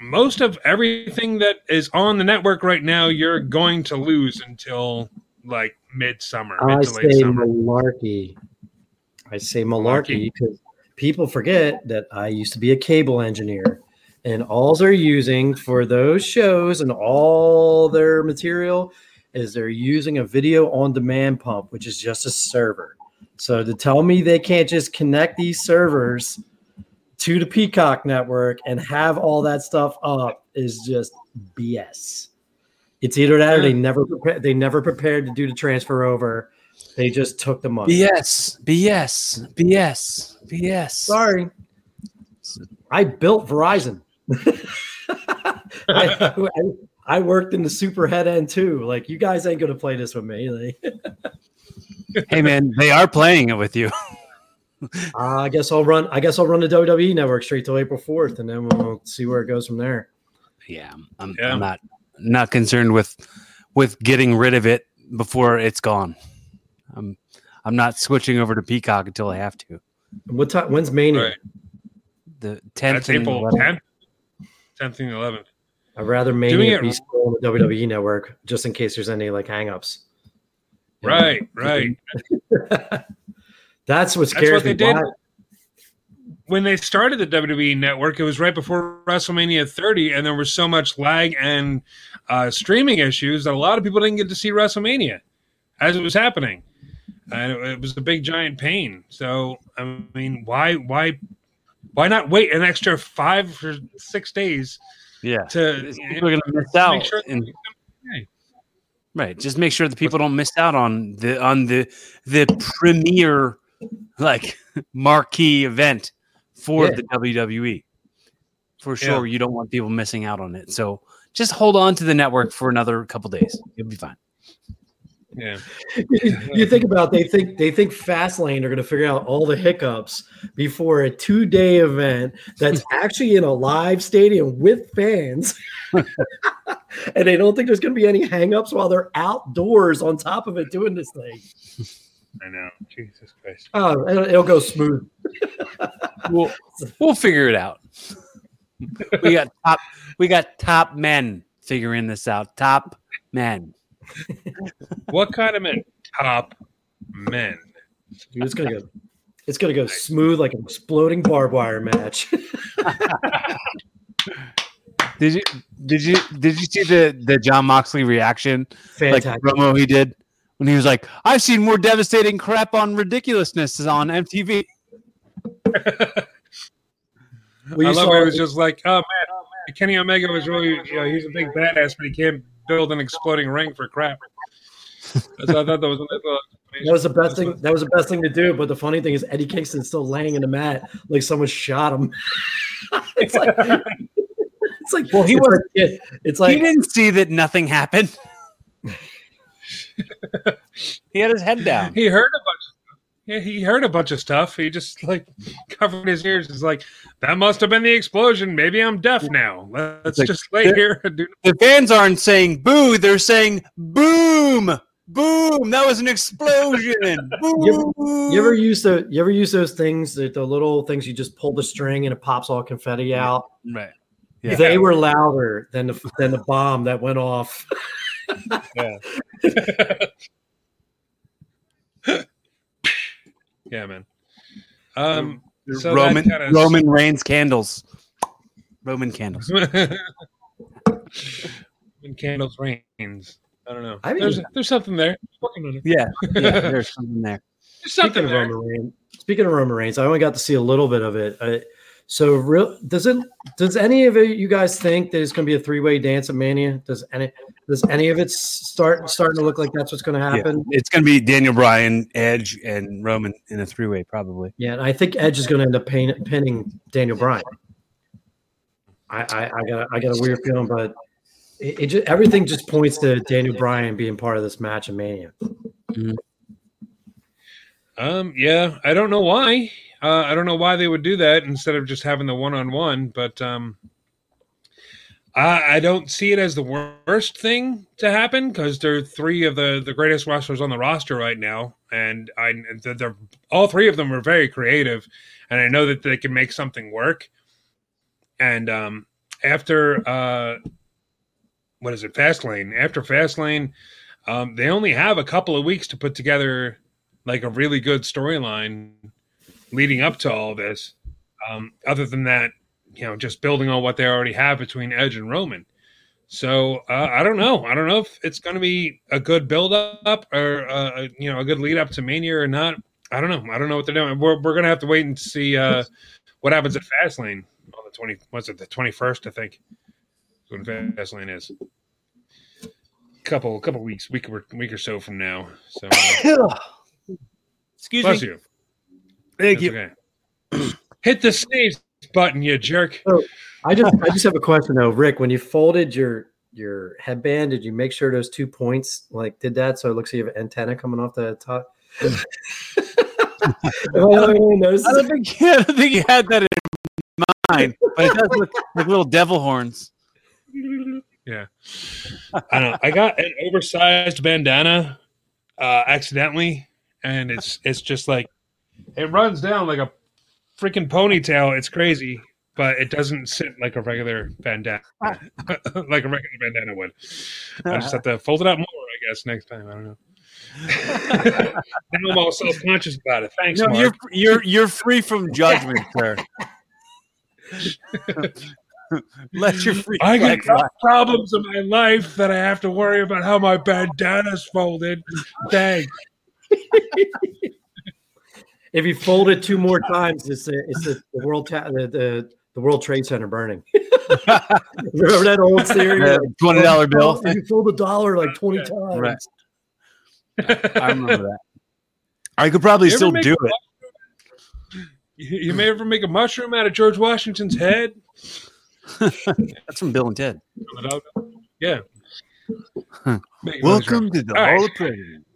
Speaker 2: most of everything that is on the network right now, you're going to lose until like midsummer,
Speaker 5: I
Speaker 2: mid to late
Speaker 5: say
Speaker 2: summer.
Speaker 5: malarkey. I say
Speaker 2: Malarkey.
Speaker 5: malarkey because people forget that I used to be a cable engineer, and all they're using for those shows and all their material is they're using a video on demand pump, which is just a server. So to tell me they can't just connect these servers to the Peacock network and have all that stuff up is just BS. It's either that or they never prepared, they never prepared to do the transfer over. They just took the money.
Speaker 4: BS, BS, BS, BS.
Speaker 5: Sorry. I built Verizon. I, I, I worked in the super head end too. Like you guys ain't gonna play this with me.
Speaker 4: Hey man, they are playing it with you.
Speaker 5: Uh, I guess I'll run. I guess I'll run the WWE network straight till April fourth, and then we'll see where it goes from there.
Speaker 4: Yeah, I'm,
Speaker 2: Yeah.
Speaker 4: I'm not not concerned with with getting rid of it before it's gone. I'm I'm not switching over to Peacock until I have to.
Speaker 5: What time? When's Mania?
Speaker 2: Right.
Speaker 4: The tenth
Speaker 2: That's April 10th, 10th and 11th.
Speaker 5: I'd rather
Speaker 2: Doing
Speaker 5: Mania
Speaker 2: it-
Speaker 5: be still on the WWE network, just in case there's any like hangups. You know?
Speaker 2: Right, right.
Speaker 5: That's what
Speaker 2: That's what they
Speaker 5: me.
Speaker 2: did.
Speaker 5: Why-
Speaker 2: when they started the WWE network, it was right before WrestleMania 30, and there was so much lag and uh, streaming issues that a lot of people didn't get to see WrestleMania as it was happening, and it, it was a big giant pain. So, I mean, why, why, why not wait an extra five or six days
Speaker 4: Yeah,
Speaker 2: to
Speaker 4: people are gonna miss out.
Speaker 2: make sure?
Speaker 4: and- right, just make sure the people don't miss out on the on the the premier like marquee event for
Speaker 5: Yeah.
Speaker 4: the WWE. For sure, you don't want people missing out on it. So just hold on to the network for another couple days. You'll be fine.
Speaker 2: yeah,
Speaker 5: you think about they think they think Fastlane are going to figure out all the hiccups before a two day event that's actually in a live stadium with fans, and they don't think there's going to be any hangups while they're outdoors on top of it doing this thing.
Speaker 2: I know. Jesus Christ.
Speaker 5: Oh, it'll, it'll go smooth.
Speaker 4: We'll we'll figure it out. We got top we got top men figuring this out. Top men.
Speaker 2: What kind of men? Top men.
Speaker 5: Dude, it's gonna go. It's gonna go smooth like an exploding barbed wire match.
Speaker 4: Did you did you did you see the the Jon Moxley reaction like promo he did when he was like, "I've seen more devastating crap on ridiculousness on MTV."
Speaker 5: Well,
Speaker 2: I
Speaker 5: you
Speaker 2: love
Speaker 5: saw-
Speaker 2: it. It was just like, oh man, Kenny Omega was really, you know, he's a big badass, but he can't build an exploding ring for crap. So I thought that was a little
Speaker 5: That was the best thing. That was the best thing to do. But the funny thing is, Eddie Kingston's still laying in the mat like someone shot him. it's like, it's like,
Speaker 4: Well, he was.
Speaker 5: Like, it's like,
Speaker 4: he didn't see that nothing happened. he had his head down.
Speaker 2: He heard a bunch. Of, yeah, he heard a bunch of stuff. He just like covered his ears. He's like, that must have been the explosion. Maybe I'm deaf now. Let's
Speaker 4: like,
Speaker 2: just lay here and do.
Speaker 4: The fans aren't saying boo; they're saying boom, boom. That was an explosion. Boom.
Speaker 5: you ever use the, you ever use those things that the little things you just pull the string and it pops all confetti out.
Speaker 4: right? Yeah.
Speaker 5: They were louder than the than the bomb that went off.
Speaker 2: Yeah, yeah, man. Um, so
Speaker 4: Roman
Speaker 2: kinda-
Speaker 4: Roman Reigns candles. Roman candles.
Speaker 2: Roman candles rains. I don't know.
Speaker 5: I mean-
Speaker 2: there's there's something there. Working on it.
Speaker 4: Yeah, yeah. There's something there.
Speaker 2: There's
Speaker 5: Speaking
Speaker 2: something
Speaker 5: of. Roman Reigns, speaking of Roman Reigns, I only got to see a little bit of it. I, so, real does it? Does any of it, you guys think that it's going to be a three way dance at Mania? Does any? Does any of it start starting to look like that's what's going to
Speaker 4: Yeah.
Speaker 5: happen?
Speaker 4: It's going to be Daniel Bryan, Edge, and Roman in a three way, probably.
Speaker 5: Yeah, and I think Edge is going to end up paying, pinning Daniel Bryan. I, I, I got I got a weird feeling, but it, it just, everything just points to Daniel Bryan being part of this match in Mania.
Speaker 2: Um, yeah, I don't know why. Uh, I don't know why they would do that instead of just having the one on one, but um, I, I don't see it as the worst thing to happen because they're three of the the greatest wrestlers on the roster right now, and I they're, all three of them are very creative, and I know that they can make something work. And um, after uh, what is it, Fastlane? After Fastlane, um, they only have a couple of weeks to put together like a really good storyline leading up to all this. Um, other than that, you know, just building on what they already have between Edge and Roman. So uh, I don't know. I don't know if it's going to be a good build up or uh, you know a good lead up to Mania or not. I don't know. I don't know what they're doing. We're we're going to have to wait and see uh, what happens at Fastlane on the twenty. What's it? The twenty first, I think. is When Fastlane is. A couple couple weeks, week or week or so from now. So uh,
Speaker 4: Excuse
Speaker 2: bless
Speaker 4: me.
Speaker 2: you.
Speaker 4: Thank
Speaker 2: That's
Speaker 4: you.
Speaker 2: okay. Hit the sneeze button, you jerk.
Speaker 5: I just I just have a question though, Rick. When you folded your your headband, did you make sure those two points like did that so it looks like you have an antenna coming off the top? I the only one who noticed
Speaker 4: I don't think I don't think you had that in mind, but it does look like little devil horns.
Speaker 2: Yeah. I don't know. I got an oversized bandana uh accidentally, and it's it's just like it runs down like a freaking ponytail. It's crazy, but it doesn't sit like a regular bandana, like a regular bandana would. I just have to fold it up more, I guess, next time. I don't know. now I'm all self conscious about it. Thanks,
Speaker 4: No,
Speaker 2: Mark.
Speaker 4: you're you're you're free from judgment, sir. Let your free
Speaker 2: I
Speaker 4: flag
Speaker 2: got
Speaker 4: fly.
Speaker 2: enough problems in my life that I have to worry about how my bandana's folded. Thanks.
Speaker 5: If you fold it two more times, it's the it's the, the world ta- the, the the World Trade Center burning. Remember that old series?
Speaker 4: Uh, Twenty dollar bill.
Speaker 5: If you fold a dollar like twenty
Speaker 2: Yeah.
Speaker 5: times.
Speaker 4: Right. I remember that. I could probably
Speaker 2: You
Speaker 4: still do it.
Speaker 2: You you may ever make a mushroom out of George Washington's head.
Speaker 4: That's from Bill and Ted.
Speaker 2: Yeah.
Speaker 4: Huh. Welcome to the
Speaker 2: All right.
Speaker 4: Hall of Presidents.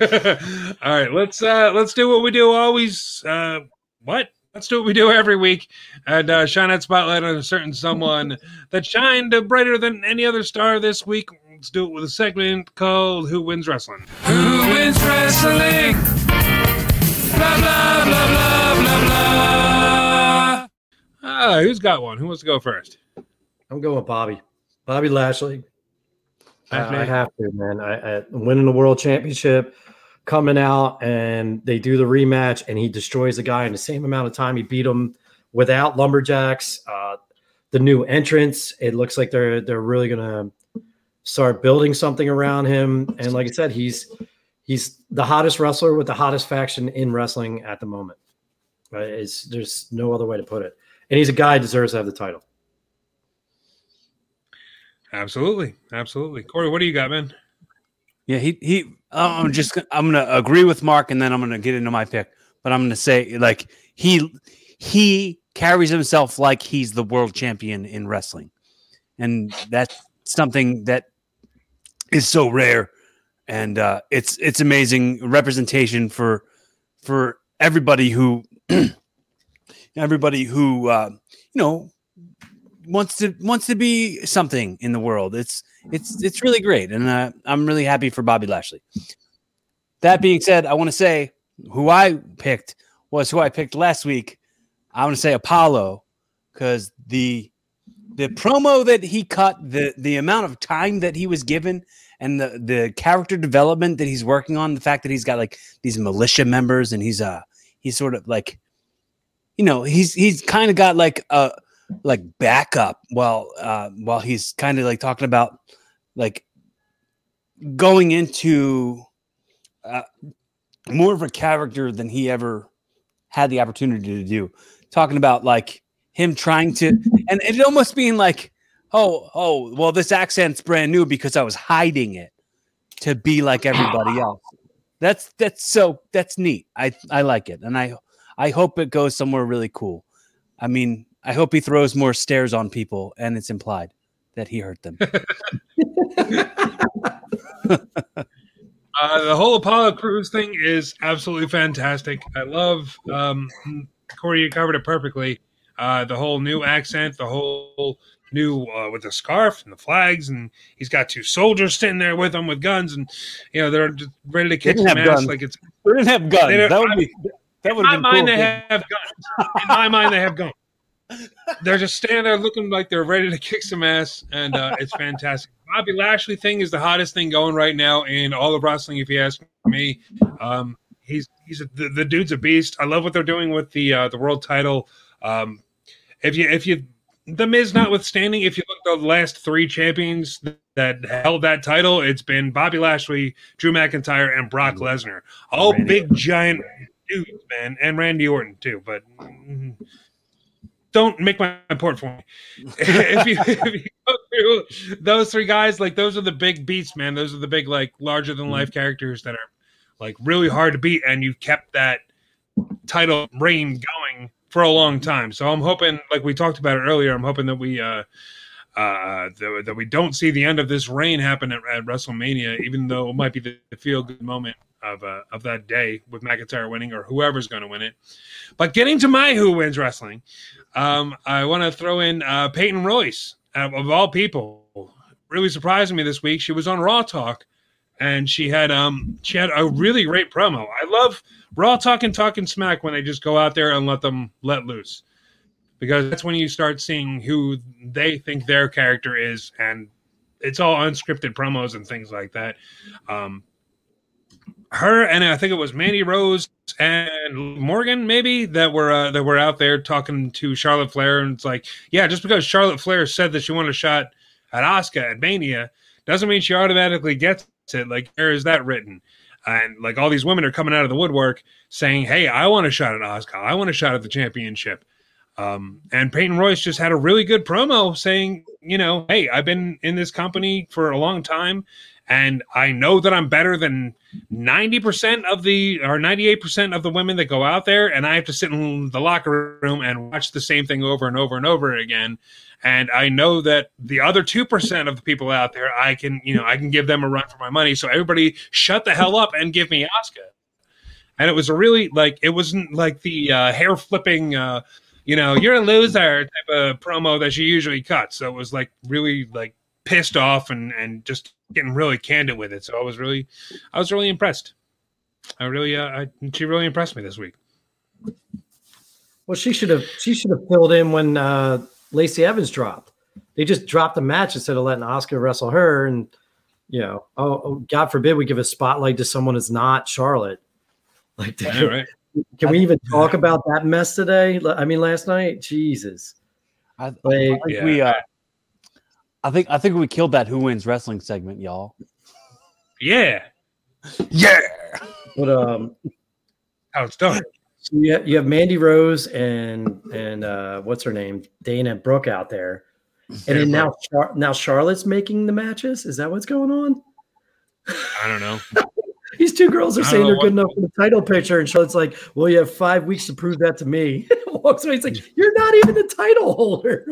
Speaker 2: Mushroom. All right, let's uh let's do what we do always. Uh, what? Let's do what we do every week and uh, shine that spotlight on a certain someone that shined brighter than any other star this week. Let's do it with a segment called "Who Wins Wrestling." Who wins wrestling? Blah blah blah blah blah blah. Ah, who's got one? Who wants to go first?
Speaker 5: I'm going with Bobby. Bobby Lashley. I,
Speaker 2: That's.
Speaker 5: I have to, man. I, I winning the world championship, coming out, and they do the rematch, and he destroys the guy in the same amount of time he beat him without lumberjacks. Uh, the new entrance, it looks like they're they're really gonna start building something around him. And like I said, he's he's the hottest wrestler with the hottest faction in wrestling at the moment. Uh, it's, there's no other way to put it. And he's a guy who deserves to have the title.
Speaker 2: Absolutely, absolutely. Cory, what do you got, man?
Speaker 4: Yeah, he he. I'm just I'm gonna agree with Mark, and then I'm gonna get into my pick. But I'm gonna say like he he carries himself like he's the world champion in wrestling, and that's something that is so rare, and uh, it's it's amazing representation for for everybody who everybody who uh, you know wants to wants to be something in the world. It's it's it's really great, and uh, I'm really happy for Bobby Lashley. That being said, I want to say who I picked was who I picked last week. I want to say Apollo because the the promo that he cut, the the amount of time that he was given, and the the character development that he's working on, the fact that he's got like these militia members and he's uh he's sort of like you know, he's he's kind of got like a like backup while uh while he's kind of like talking about like going into uh, more of a character than he ever had the opportunity to do. Talking about like him trying to, and it almost being like, oh, oh, well, this accent's brand new because I was hiding it to be like everybody else. That's that's so that's neat. I I like it, and I I hope it goes somewhere really cool. I mean, I hope he throws more stairs on people, and it's implied that he hurt them.
Speaker 2: Uh, the whole Apollo Crews thing is absolutely fantastic. I love um, Cory. You covered it perfectly. Uh, the whole new accent, the whole new uh, with the scarf and the flags, and he's got two soldiers sitting there with him with guns, and you know they're just ready to kick
Speaker 4: didn't have
Speaker 2: ass.
Speaker 4: guns.
Speaker 2: Like it's
Speaker 4: we didn't have guns.
Speaker 2: They don't-
Speaker 4: That would be that would
Speaker 2: in my
Speaker 4: been
Speaker 2: mind
Speaker 4: cool.
Speaker 2: they have guns. In my mind they have guns. They're just standing there looking like they're ready to kick some ass, and uh, it's fantastic. Bobby Lashley thing is the hottest thing going right now in all of wrestling, if you ask me. Um, he's he's a, the, the dude's a beast. I love what they're doing with the uh, the world title. Um, if you if you the Miz notwithstanding, if you look at the last three champions that held that title, it's been Bobby Lashley, Drew McIntyre, and Brock Lesnar. All
Speaker 4: Randy
Speaker 2: big giant dudes, man, and Randy Orton too. But mm, don't make my point for me. if, you, if you go through those three guys, like those are the big beats, man. Those are the big, like larger than life characters that are like really hard to beat, and you've kept that title reign going for a long time. So I'm hoping, like we talked about it earlier, I'm hoping that we uh uh that, that we don't see the end of this reign happen at, at WrestleMania, even though it might be the, the feel good moment of uh, of that day with McIntyre winning or whoever's going to win it. But getting to my who wins wrestling, um, I want to throw in uh, Peyton Royce of, of all people. Really surprising me this week. She was on Raw Talk, and she had um she had a really great promo. I love Raw Talk and Talking Smack when they just go out there and let them let loose, because that's when you start seeing who they think their character is, and it's all unscripted promos and things like that. Um, her and I think it was Mandy Rose and Morgan maybe that were uh, that were out there talking to Charlotte Flair. And it's like yeah just because Charlotte Flair said that she wanted a shot at Asuka at Mania doesn't mean she automatically gets it. Like where is that written? And like all these women are coming out of the woodwork saying hey I want a shot at Asuka I want a shot at the championship. Um, and Peyton Royce just had a really good promo saying you know hey I've been in this company for a long time and I know that I'm better than 90% of the or 98% of the women that go out there and I have to sit in the locker room and watch the same thing over and over and over again. And I know that the other 2% of the people out there I can you know I can give them a run for my money. So everybody shut the hell up and give me Asuka and it was a really like it wasn't like the uh, hair flipping uh you know you're a loser type of promo that she usually cuts. So it was like really like pissed off and and just getting really candid with it. So I was really, I was really impressed. I really, uh, I, she really impressed me this week.
Speaker 5: Well, she should have she should have filled in when uh, Lacey Evans dropped. They just dropped the match instead of letting Asuka wrestle her, and you know, oh, oh God forbid we give a spotlight to someone that's not Charlotte. Like,
Speaker 2: Yeah, right.
Speaker 5: can we even talk about that mess today? I mean, last night, Jesus.
Speaker 4: I, I think
Speaker 2: Yeah.
Speaker 4: we uh, I think I think we killed that who wins wrestling segment, y'all.
Speaker 2: Yeah,
Speaker 4: Yeah.
Speaker 5: But um,
Speaker 2: how it's done.
Speaker 5: so you have, you have Mandy Rose and and uh, what's her name, Dana Brooke out there, and
Speaker 2: Dana
Speaker 5: then now Char- now Charlotte's making the matches. Is that what's going on?
Speaker 2: I don't know.
Speaker 5: These two girls are
Speaker 2: I
Speaker 5: saying they're good enough for the title picture, and Charlotte's like, "Well, you have five weeks to prove that to me." Walks away, he's like, "You're not even the title holder."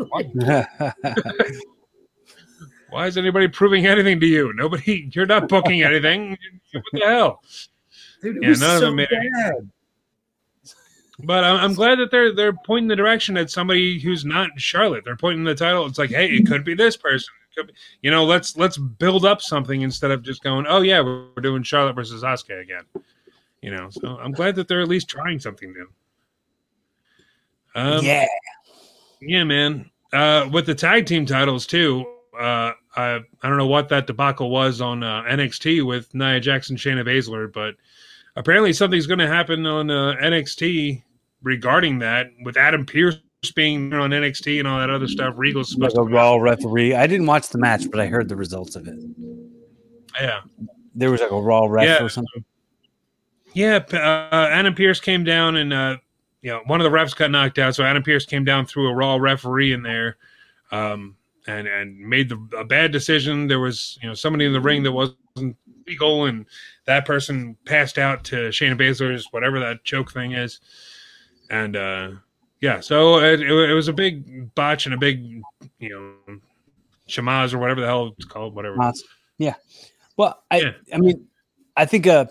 Speaker 2: Why is anybody proving anything to you? Nobody. You're not booking anything. What the hell?
Speaker 5: dude,
Speaker 2: Yeah, none of them made
Speaker 5: bad.
Speaker 2: But I'm, I'm glad that they're they're pointing the direction at somebody who's not Charlotte. They're pointing the title. It's like, hey, it could be this person. Be, you know, let's let's build up something instead of just going, oh yeah, we're, we're doing Charlotte versus Asuka again. You know, so I'm glad that they're at least trying something new. Um,
Speaker 4: yeah.
Speaker 2: yeah, man. uh, with the tag team titles too. Uh, I I don't know what that debacle was on uh, NXT with Nia Jackson, Shayna Baszler, but apparently something's going to happen on uh, NXT regarding that with Adam Pearce being on NXT and all that other stuff. Regal's
Speaker 4: Like
Speaker 2: supposed
Speaker 4: a
Speaker 2: to
Speaker 4: raw referee. I didn't watch the match, but I heard the results of it.
Speaker 2: yeah.
Speaker 4: There was like a raw ref
Speaker 2: Yeah.
Speaker 4: or something.
Speaker 2: Yeah, uh, Adam Pearce came down and uh, you know one of the refs got knocked out, so Adam Pearce came down through a raw referee in there, um, and and made the, a bad decision. There was you know somebody in the ring that wasn't legal, and that person passed out to Shayna Baszler's whatever that choke thing is, and uh, yeah, so it, it, it was a big botch and a big you know shamaz or whatever the hell it's called, whatever.
Speaker 4: Yeah. Well, I
Speaker 2: Yeah.
Speaker 4: I mean, I think uh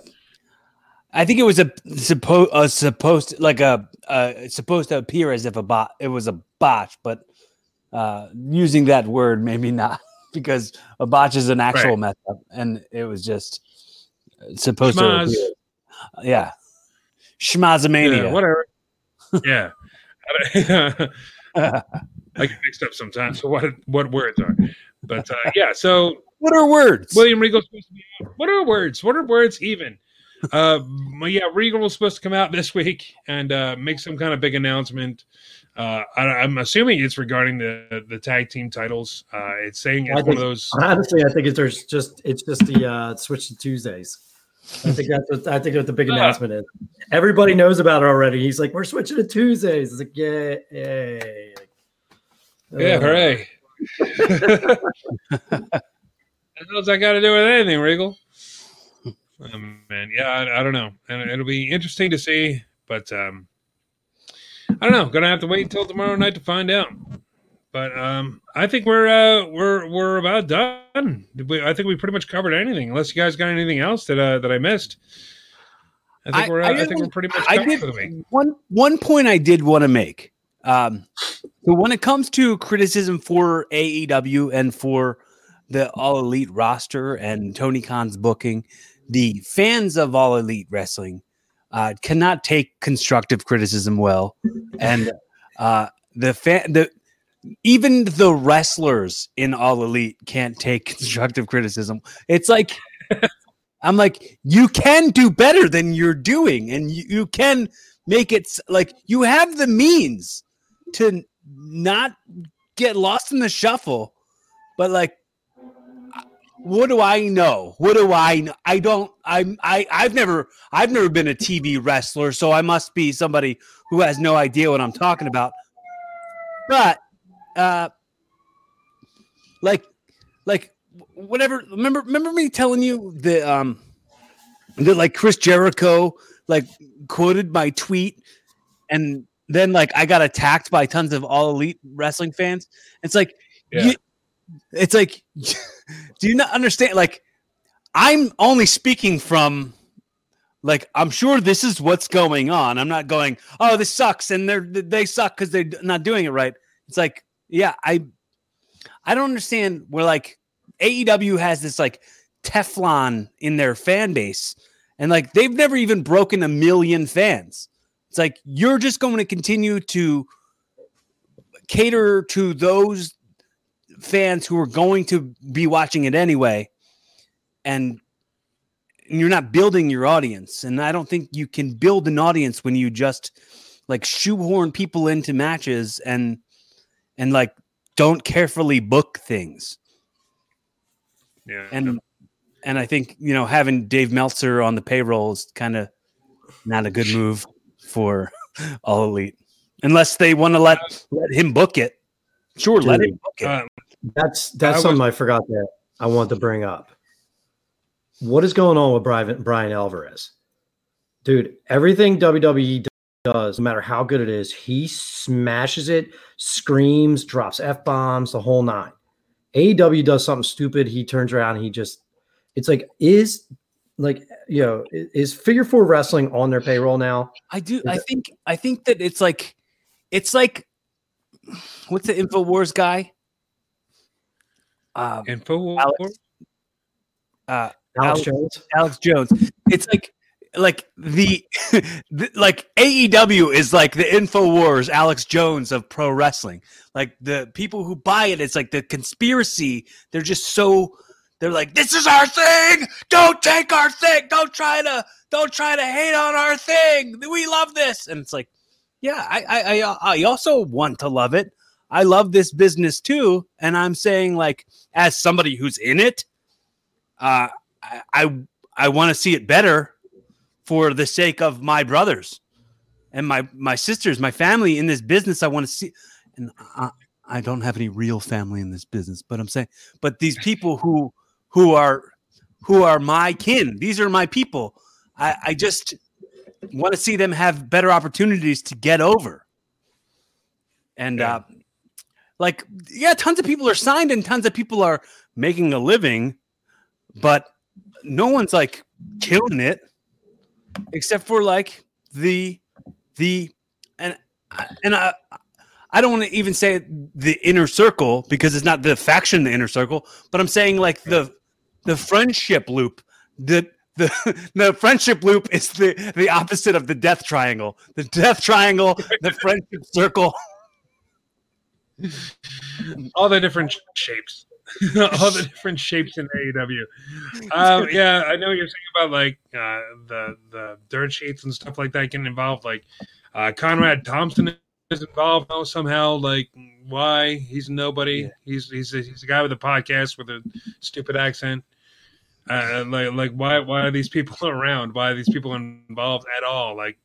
Speaker 4: I think it was a supposed supposed like a uh supposed to appear as if a bot it was a botch, but uh using that word maybe not because a botch is an actual
Speaker 2: Right.
Speaker 4: mess up and it was just supposed
Speaker 2: Schmaz.
Speaker 4: to appear. yeah schmazomania
Speaker 2: Yeah, whatever. yeah. I get mixed up sometimes. So what what words are? But uh, yeah, so
Speaker 4: what are words
Speaker 2: William Regal's supposed to be out. What are words? What are words even? Uh, yeah, Regal was supposed to come out this week and uh, make some kind of big announcement. Uh, I, I'm assuming it's regarding the the tag team titles. Uh, it's saying
Speaker 5: I
Speaker 2: it's one of those.
Speaker 5: Honestly, I think it's there's just it's just the uh, switch to Tuesdays. I think that's what I think what the big
Speaker 2: Ah.
Speaker 5: announcement is. Everybody knows about it already. He's like, we're switching to Tuesdays. It's like, yay, yay.
Speaker 2: Yeah,
Speaker 5: Uh,
Speaker 2: hooray! what does that got to do with anything, Regal? Um, man, yeah, I, I don't know, and it'll be interesting to see, but um, I don't know. Gonna have to wait until tomorrow night to find out. But um, I think we're uh, we're we're about done. We- I think we pretty much covered anything, unless you guys got anything else that uh, that I missed. I think
Speaker 4: I-
Speaker 2: we're
Speaker 4: I
Speaker 2: uh, I, think we're pretty much
Speaker 4: I did
Speaker 2: for the week.
Speaker 4: one one point I did want to make. Um, so when it comes to criticism for AEW and for the All Elite roster and Tony Khan's booking, the fans of All Elite Wrestling uh, cannot take constructive criticism well, and uh, the fan the even the wrestlers in All Elite can't take constructive criticism. It's like I'm like, you can do better than you're doing, and you, you can make it like you have the means to not get lost in the shuffle. But like, what do I know? What do I know? I don't. I'm. I. I've never. I've never been a TV wrestler, so I must be somebody who has no idea what I'm talking about. But, uh, like, like whatever. Remember, remember me telling you the um, that like Chris Jericho like quoted my tweet, and then like I got attacked by tons of all elite wrestling fans. It's like,
Speaker 2: Yeah.
Speaker 4: you, it's like, do you not understand? Like, I'm only speaking from. Like I'm sure this is what's going on. I'm not going, oh, this sucks, and they're they suck because they're not doing it right. It's like, yeah, I, I don't understand. Where like AEW has this like Teflon in their fan base, and like they've never even broken a million fans. It's like you're just going to continue to cater to those fans who are going to be watching it anyway, and you're not building your audience. And I don't think you can build an audience when you just like shoehorn people into matches and and like don't carefully book things
Speaker 2: Yeah,
Speaker 4: and and I think you know having Dave Meltzer on the payroll is kind of not a good move for All Elite, unless they want to let let him book it. Sure, let him book it.
Speaker 2: Uh,
Speaker 5: That's that's
Speaker 2: I
Speaker 5: something I forgot that I want to bring up. What is going on with Brian Bryan Alvarez? Dude, everything WWE does, no matter how good it is, he smashes it, screams, drops F bombs, the whole nine. AEW does something stupid, he turns around, he just it's like is like you know, is figure four wrestling on their payroll now?
Speaker 4: I do. I think. I think that it's like, it's like, what's the Infowars guy? Uh,
Speaker 2: Info.
Speaker 4: Alex. uh,
Speaker 5: Alex
Speaker 4: Alex-
Speaker 5: Jones?
Speaker 4: Alex Jones. It's like like the, the like AEW is like the Infowars Alex Jones of pro wrestling. Like the people who buy it, it's like the conspiracy. They're just so they're like, this is our thing. Don't take our thing. Don't try to don't try to hate on our thing. We love this. And it's like, yeah, I I I, I also want to love it. I love this business too, and I'm saying like as somebody who's in it, uh, I I, I want to see it better for the sake of my brothers and my my sisters, my family in this business. I want to see, and I, I don't have any real family in this business, but I'm saying, but these people who who are who are my kin, these are my people. I, I just want to see them have better opportunities to get over. And uh, like, yeah, tons of people are signed and tons of people are making a living, but no one's like killing it except for like the the and and I I don't want to even say the inner circle because it's not the faction the inner circle, but I'm saying like the the friendship loop. The the the friendship loop is the the opposite of the death triangle. The death triangle, the friendship circle.
Speaker 2: All the different shapes. all the different shapes in AEW. Um, yeah, I know what you're saying about like uh, the the dirt sheets and stuff like that can involve like uh, Conrad Thompson is involved now somehow. Like why he's nobody. Yeah. He's he's a, he's a guy with a podcast with a stupid accent. Uh, like like why why are these people around? Why are these people involved at all? Like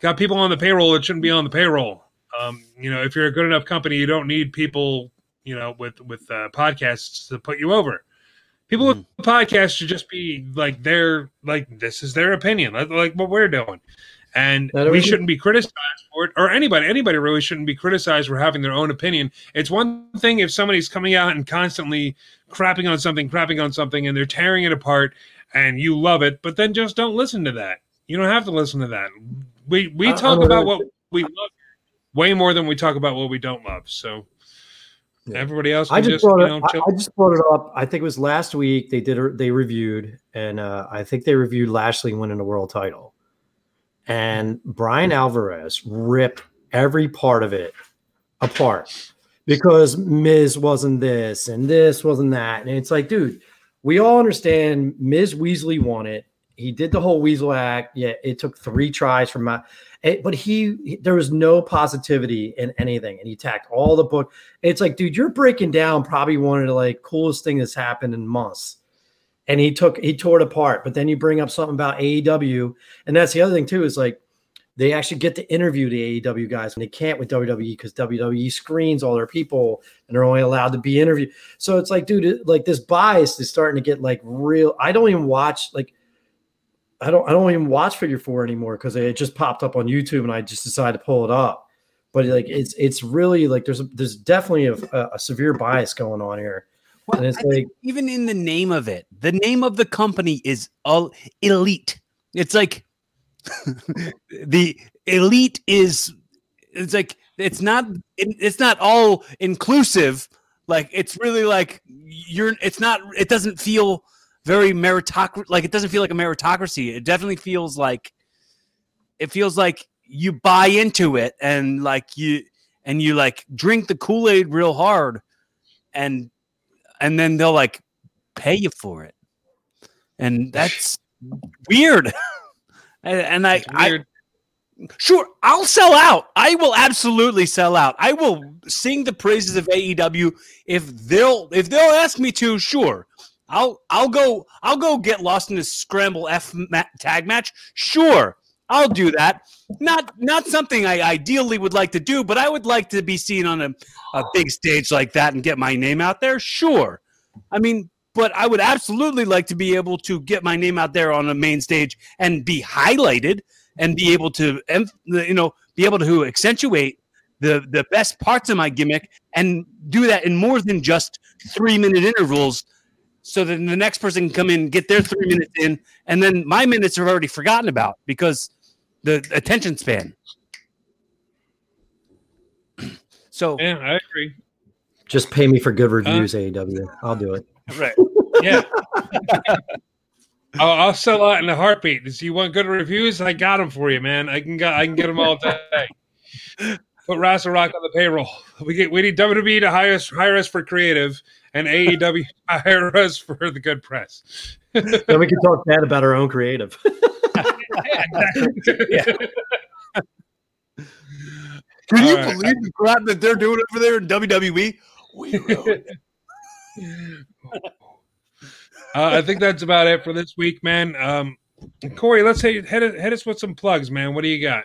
Speaker 2: got people on the payroll that shouldn't be on the payroll. Um, you know, if you're a good enough company, you don't need people you know, with with uh, podcasts to put you over. People mm. with podcasts should just be like they're like this is their opinion, like, like what we're doing, and we shouldn't be criticized for it, or anybody anybody really shouldn't be criticized for having their own opinion. It's one thing if somebody's coming out and constantly crapping on something, crapping on something, and they're tearing it apart, and you love it, but then just don't listen to that. You don't have to listen to that. We we talk about what we love way more than we talk about what we don't love. So yeah. Everybody else,
Speaker 5: I just, just, brought it. Know, I, I, just brought it up. I think it was last week. They did. They reviewed, and uh, I think they reviewed Lashley winning the world title, and Bryan Alvarez ripped every part of it apart because Miz wasn't this and this wasn't that, and it's like, dude, we all understand Miz Weasley won it. He did the whole Weasel act. Yeah, it took three tries from my it, but he, he, there was no positivity in anything, and he attacked all the book. It's like, dude, you're breaking down probably one of the like coolest thing that's happened in months. And he took he tore it apart. But then you bring up something about AEW, and that's the other thing too. Is like they actually get to interview the AEW guys when they can't with WWE because WWE screens all their people and they're only allowed to be interviewed. So it's like, dude, like this bias is starting to get like real. I don't even watch like I don't I don't even watch Figure Four anymore because it just popped up on YouTube and I just decided to pull it up. But like it's it's really like there's a, there's definitely a, a severe bias going on here.
Speaker 4: Well, and it's I like even in the name of it, the name of the company is all elite. It's like the elite is it's like it's not it's not all inclusive like it's really like you're it's not it doesn't feel very meritocracy. Like it doesn't feel like a meritocracy. It definitely feels like it feels like you buy into it and like you and you like drink the Kool Aid real hard, and and then they'll like pay you for it, and that's weird. and, and I, I Sure, I'll sell out. I will absolutely sell out. I will sing the praises of AEW if they'll if they'll ask me to. Sure, I'll I'll go I'll go get lost in this scramble F ma- tag match. Sure, I'll do that. Not not something I ideally would like to do, but I would like to be seen on a, a big stage like that and get my name out there. Sure, I mean, but I would absolutely like to be able to get my name out there on a main stage and be highlighted and be able to you know be able to accentuate the the best parts of my gimmick and do that in more than just three minute intervals so then the next person can come in, get their three minutes in, and then my minutes are already forgotten about because the attention span. So
Speaker 2: yeah, I agree.
Speaker 5: Just pay me for good reviews, uh, AEW. I'll do it.
Speaker 2: Right. Yeah. I'll, I'll sell out in a heartbeat. If you want good reviews, I got them for you, man. I can get I can get them all day. Put Wrestle Rock on the payroll. We get we need WWE to hire us hire us for creative, and AEW hire us for the good press.
Speaker 5: then we can talk bad about our own creative.
Speaker 2: yeah.
Speaker 4: Can you
Speaker 2: right.
Speaker 4: believe the crap that they're doing over there in WWE? We wrote
Speaker 2: Uh, I think that's about it for this week, man. Um, Cory, let's say head, head us with some plugs, man. What do you got?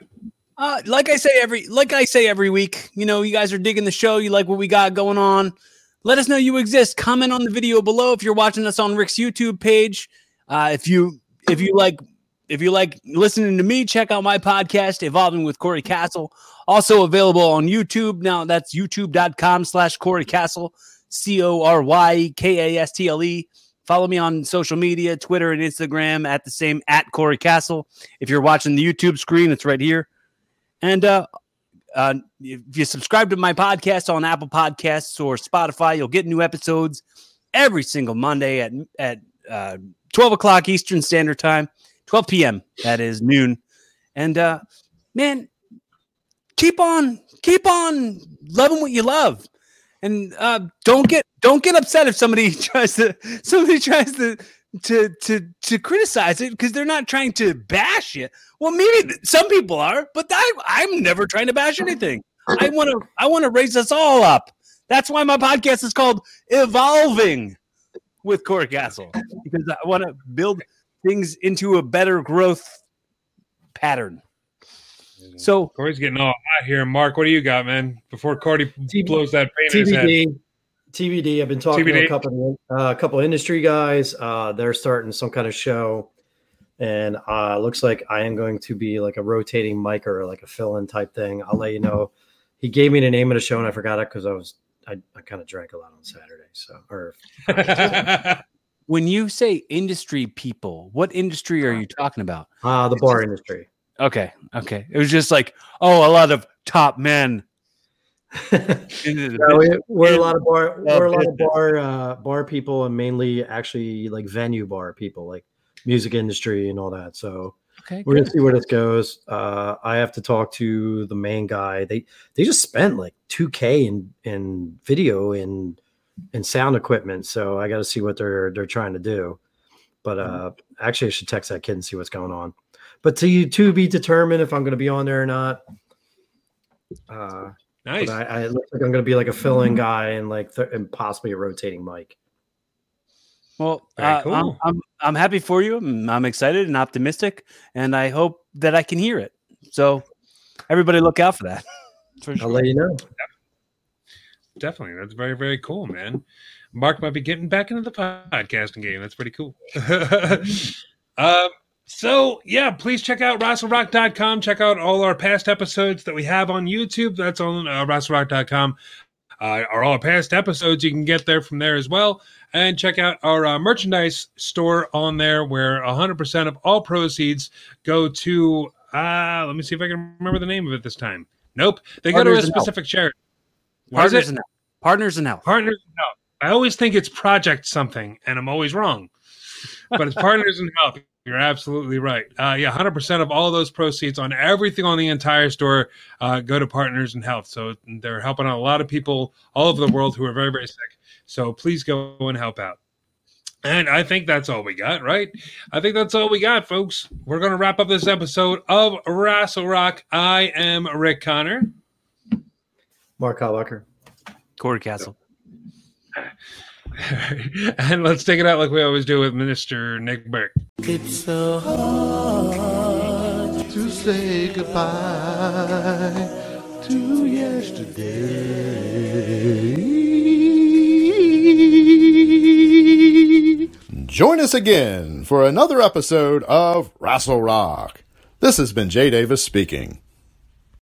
Speaker 4: Uh, like I say every like I say every week, you know, you guys are digging the show. You like what we got going on. Let us know you exist. Comment on the video below if you're watching us on Rick's YouTube page. Uh, if you if you like if you like listening to me, check out my podcast, Evolving with Cory Kastle. Also available on YouTube. Now that's youtube.com slash Cory Kastle, C O R Y K A S T L E. Follow me on social media, Twitter and Instagram at the same at Cory Kastle. If you're watching the YouTube screen, it's right here. And uh, uh, if you subscribe to my podcast on Apple Podcasts or Spotify, you'll get new episodes every single Monday at at uh, 12 o'clock Eastern Standard Time, 12 p.m. That is noon. And uh, man, keep on keep on loving what you love, and uh, don't get don't get upset if somebody tries to somebody tries to to to to criticize it because they're not trying to bash you. Well, maybe some people are, but I, I'm never trying to bash anything. I want to I want to raise us all up. That's why my podcast is called Evolving with Cory Kastle because I want to build things into a better growth pattern. Mm-hmm. So
Speaker 2: Cory's getting all hot here. Mark, what do you got, man? Before Cory
Speaker 5: T-
Speaker 2: blows that paint in his head.
Speaker 5: TBD. TBD. I've been talking to a couple, uh, a couple industry guys. Uh, they're starting some kind of show, and uh, looks like I am going to be like a rotating mic or like a fill-in type thing. I'll let you know. He gave me the name of the show, and I forgot it because I was I, I kind of drank a lot on Saturday. So, or
Speaker 4: when you say industry people, what industry are you talking about?
Speaker 5: uh, the bar industry.
Speaker 4: Okay, okay. It was just like, oh, a lot of top men.
Speaker 5: No, we, we're a lot of bar. We're a lot of bar uh, bar people, and mainly actually like venue bar people, like music industry and all that. So
Speaker 4: Okay,
Speaker 5: we're gonna see where this goes. Uh, I have to talk to the main guy. They they just spent like two k in in video and and sound equipment. So I got to see what they're they're trying to do. But uh, actually, I should text that kid and see what's going on. But to to be determined if I'm going to be on there or not. Uh,
Speaker 2: nice.
Speaker 5: but I, I it looks like I'm going to be like a fill-in guy and like th- and possibly a rotating mic.
Speaker 4: Well, uh,
Speaker 2: cool.
Speaker 4: I'm, I'm I'm happy for you. I'm, I'm excited and optimistic, and I hope that I can hear it. So, everybody, look out for that. For
Speaker 5: I'll let you know.
Speaker 2: Definitely. That's very, very cool, man. Mark might be getting back into the podcasting game. That's pretty cool. um, so, yeah, please check out WrestleRock.com. Check out all our past episodes that we have on YouTube. That's on uh, WrestleRock.com. Uh, are all our past episodes. You can get there from there as well. And check out our uh, merchandise store on there where 100% of all proceeds go to, uh, let me see if I can remember the name of it this time. Nope. They go to a
Speaker 4: Partners Health.
Speaker 2: specific charity. What is it?
Speaker 4: Partners in health. Partners in health.
Speaker 2: Partners in Health. I always think it's Project something, and I'm always wrong. But it's Partners in Health. You're absolutely right. Uh, yeah, 100% of all those proceeds on everything on the entire store uh, go to Partners in Health. So they're helping out a lot of people all over the world who are very, very sick. So please go and help out. And I think that's all we got, right? I think that's all we got, folks. We're going to wrap up this episode of Wrestle Rock. I am Rick Connor.
Speaker 5: Mark Hallwecker.
Speaker 4: Cory Kastle.
Speaker 2: and let's take it out like we always do with Minister Nick Burke.
Speaker 1: It's so hard to say goodbye to yesterday. Join us again for another episode of Wrestle Rock. This has been Jay Davis speaking.